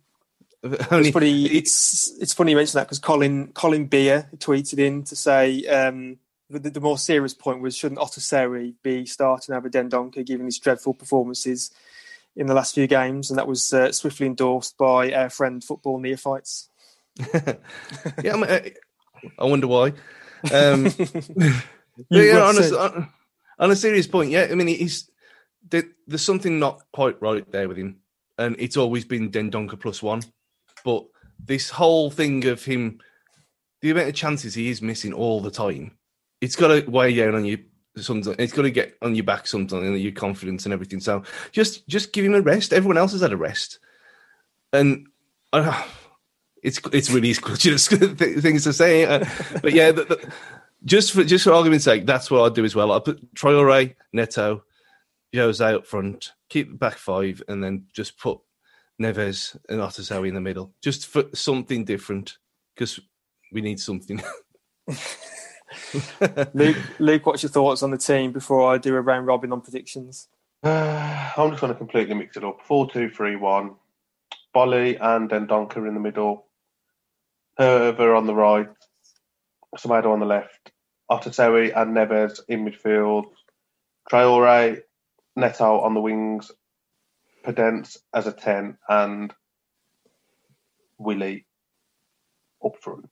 Only, it's funny. It's it's funny you mention that because Colin Colin Beer tweeted in to say um, the, the, more serious point was shouldn't Otasowie be starting over Dendoncker given his dreadful performances in the last few games, and that was uh, swiftly endorsed by our friend football neophytes. yeah, I, mean, I, I, wonder why. Um, yeah, on a, on, on, a, serious point, yeah, I mean, he's there, there's something not quite right there with him, and it's always been Dendoncker plus one, but this whole thing of him, the amount of chances he is missing all the time, it's got to weigh down on you something. It's got to get on your back something and your confidence and everything. So just just give him a rest. Everyone else has had a rest, and uh, it's it's really just things to say. Uh, but yeah, the, the, just for just for argument's sake, that's what I'd do as well. I put Traore, Neto, Jose up front, keep the back five, and then just put Neves and Otasowie in the middle, just for something different because we need something. Luke, Luke, what's your thoughts on the team before I do a round robin on predictions? Uh, I'm just going to completely mix it up. 4 2 3 1. Boly and then Donker in the middle. Hoever on the right. Semedo on the left. Otasowie and Neves in midfield. Traore, Neto on the wings. Podence as a 10. And Willie up front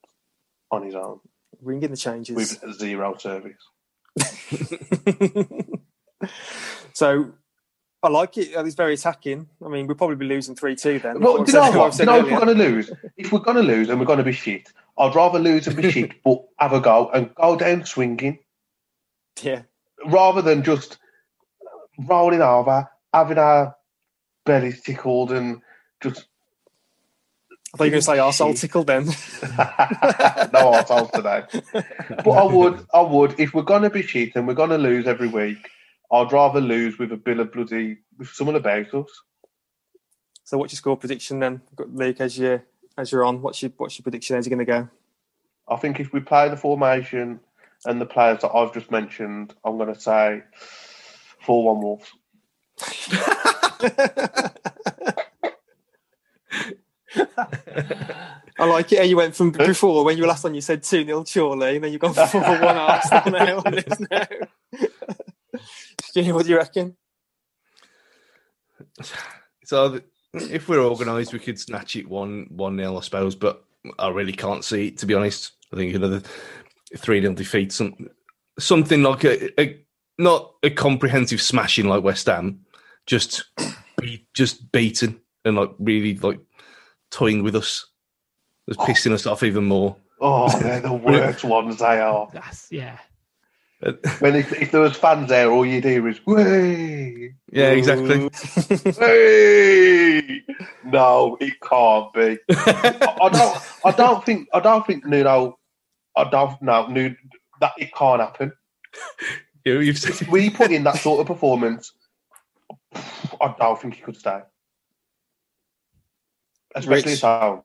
on his own ringing the changes with zero service. so I like it. It's very attacking. I mean, we'll probably be losing three two then. Well, you know what? You know, if we're going to lose, if we're going to lose and we're going to be shit, I'd rather lose and be shit, but have a go and go down swinging. Yeah. Rather than just rolling over, having our bellies tickled, and just I thought you were going to say oh, arsehole tickled then. no arsehole today. But I would, I would, if we're going to be cheating, we're going to lose every week, I'd rather lose with a bill of bloody, with someone about us. So what's your score prediction then, Luke, as, you, as you're on? What's your, what's your prediction? How's it going to go? I think if we play the formation and the players that I've just mentioned, I'm going to say 4 1 Wolves. I like it. You went from before when you were last on, you said 2 0 Chorley, and then you've gone for 1 Arsenal now now. What do you reckon? So, if we're organised, we could snatch it 1 1 0, I suppose, but I really can't see it, to be honest. I think another 3 0 defeat, some, something like a, a, not a comprehensive smashing like West Ham, just be, just beaten and like really like toying with us, was oh. pissing us off even more. Oh, they're the worst ones they are. That's yeah. when if, if, there was fans there, all you'd hear is "way." Yeah, exactly. hey! No, it can't be. I, I, don't. I don't think. I don't think Nuno. I don't. No, that it can't happen. You, you've said we put in that sort of performance I don't think he could stay, especially Rich. at home.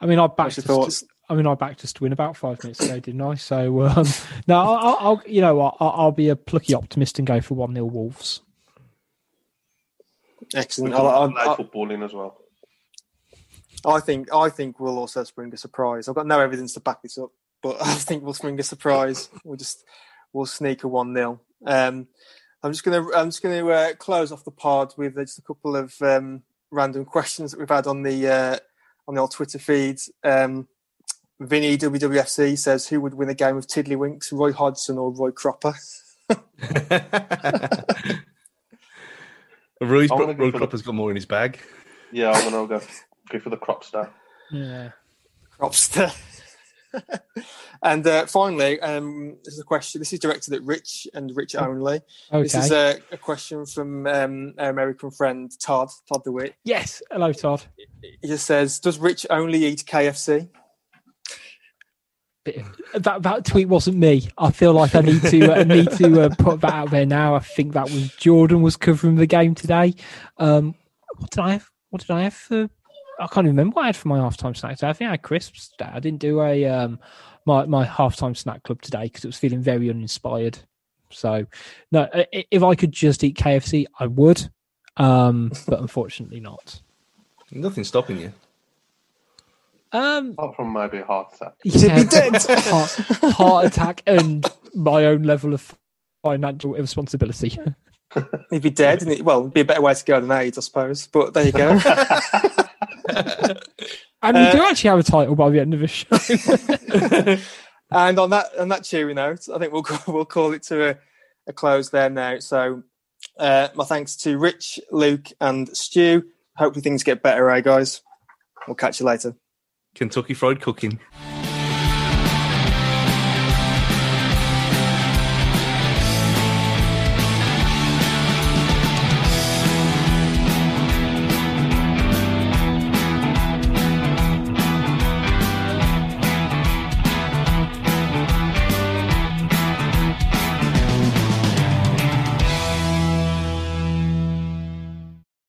I mean, I What's backed us thoughts? to, I mean, I backed us to win about five minutes ago, didn't I? So um, no, I'll, I'll, I'll you know, what, I'll, I'll be a plucky optimist and go for one 0 Wolves. We Excellent. could I, play I, football in as well. I think I think we'll also spring a surprise. I've got no evidence to back this up, but I think we'll spring a surprise. We'll just we'll sneak a one 0 um, I'm just gonna I'm just gonna uh, close off the pod with uh, just a couple of um, random questions that we've had on the uh, on the old Twitter feeds. Um, Vinny WWFC says who would win a game of Tiddlywinks, Roy Hodgson or Roy Cropper? Roy's Roy go for the- Cropper's got more in his bag. Yeah, I'm gonna go go for the crop star. Yeah. Cropster. and uh, finally, um, this is a question. This is directed at Rich and Rich only. This is a, a question from um, our American friend Todd, Todd DeWitt. yes. Hello, Todd. He just says, "Does Rich only eat KFC?" That that tweet wasn't me. I feel like I need to I need to uh, put that out there now. I think that was Jordan was covering the game today. Um, what did I have? What did I have for? I can't even remember what I had for my halftime snack today. I think I had crisps. Today. I didn't do a um my my halftime snack club today because it was feeling very uninspired. So no, i- i- if I could just eat KFC, I would. Um, but unfortunately not. Nothing's stopping you. Um, Apart from maybe a heart attack. yeah, be dead. heart, heart attack and my own level of financial irresponsibility. He'd be dead, and it, well, it'd be a better way to go than AIDS, I suppose. But there you go. And we do actually have a title by the end of the show. and on that on that cheery note, I think we'll call, we'll call it to a, a close there now. So, uh, my thanks to Rich, Luke, and Stu. Hopefully things get better, eh, guys? We'll catch you later. Kentucky Fried Cooking.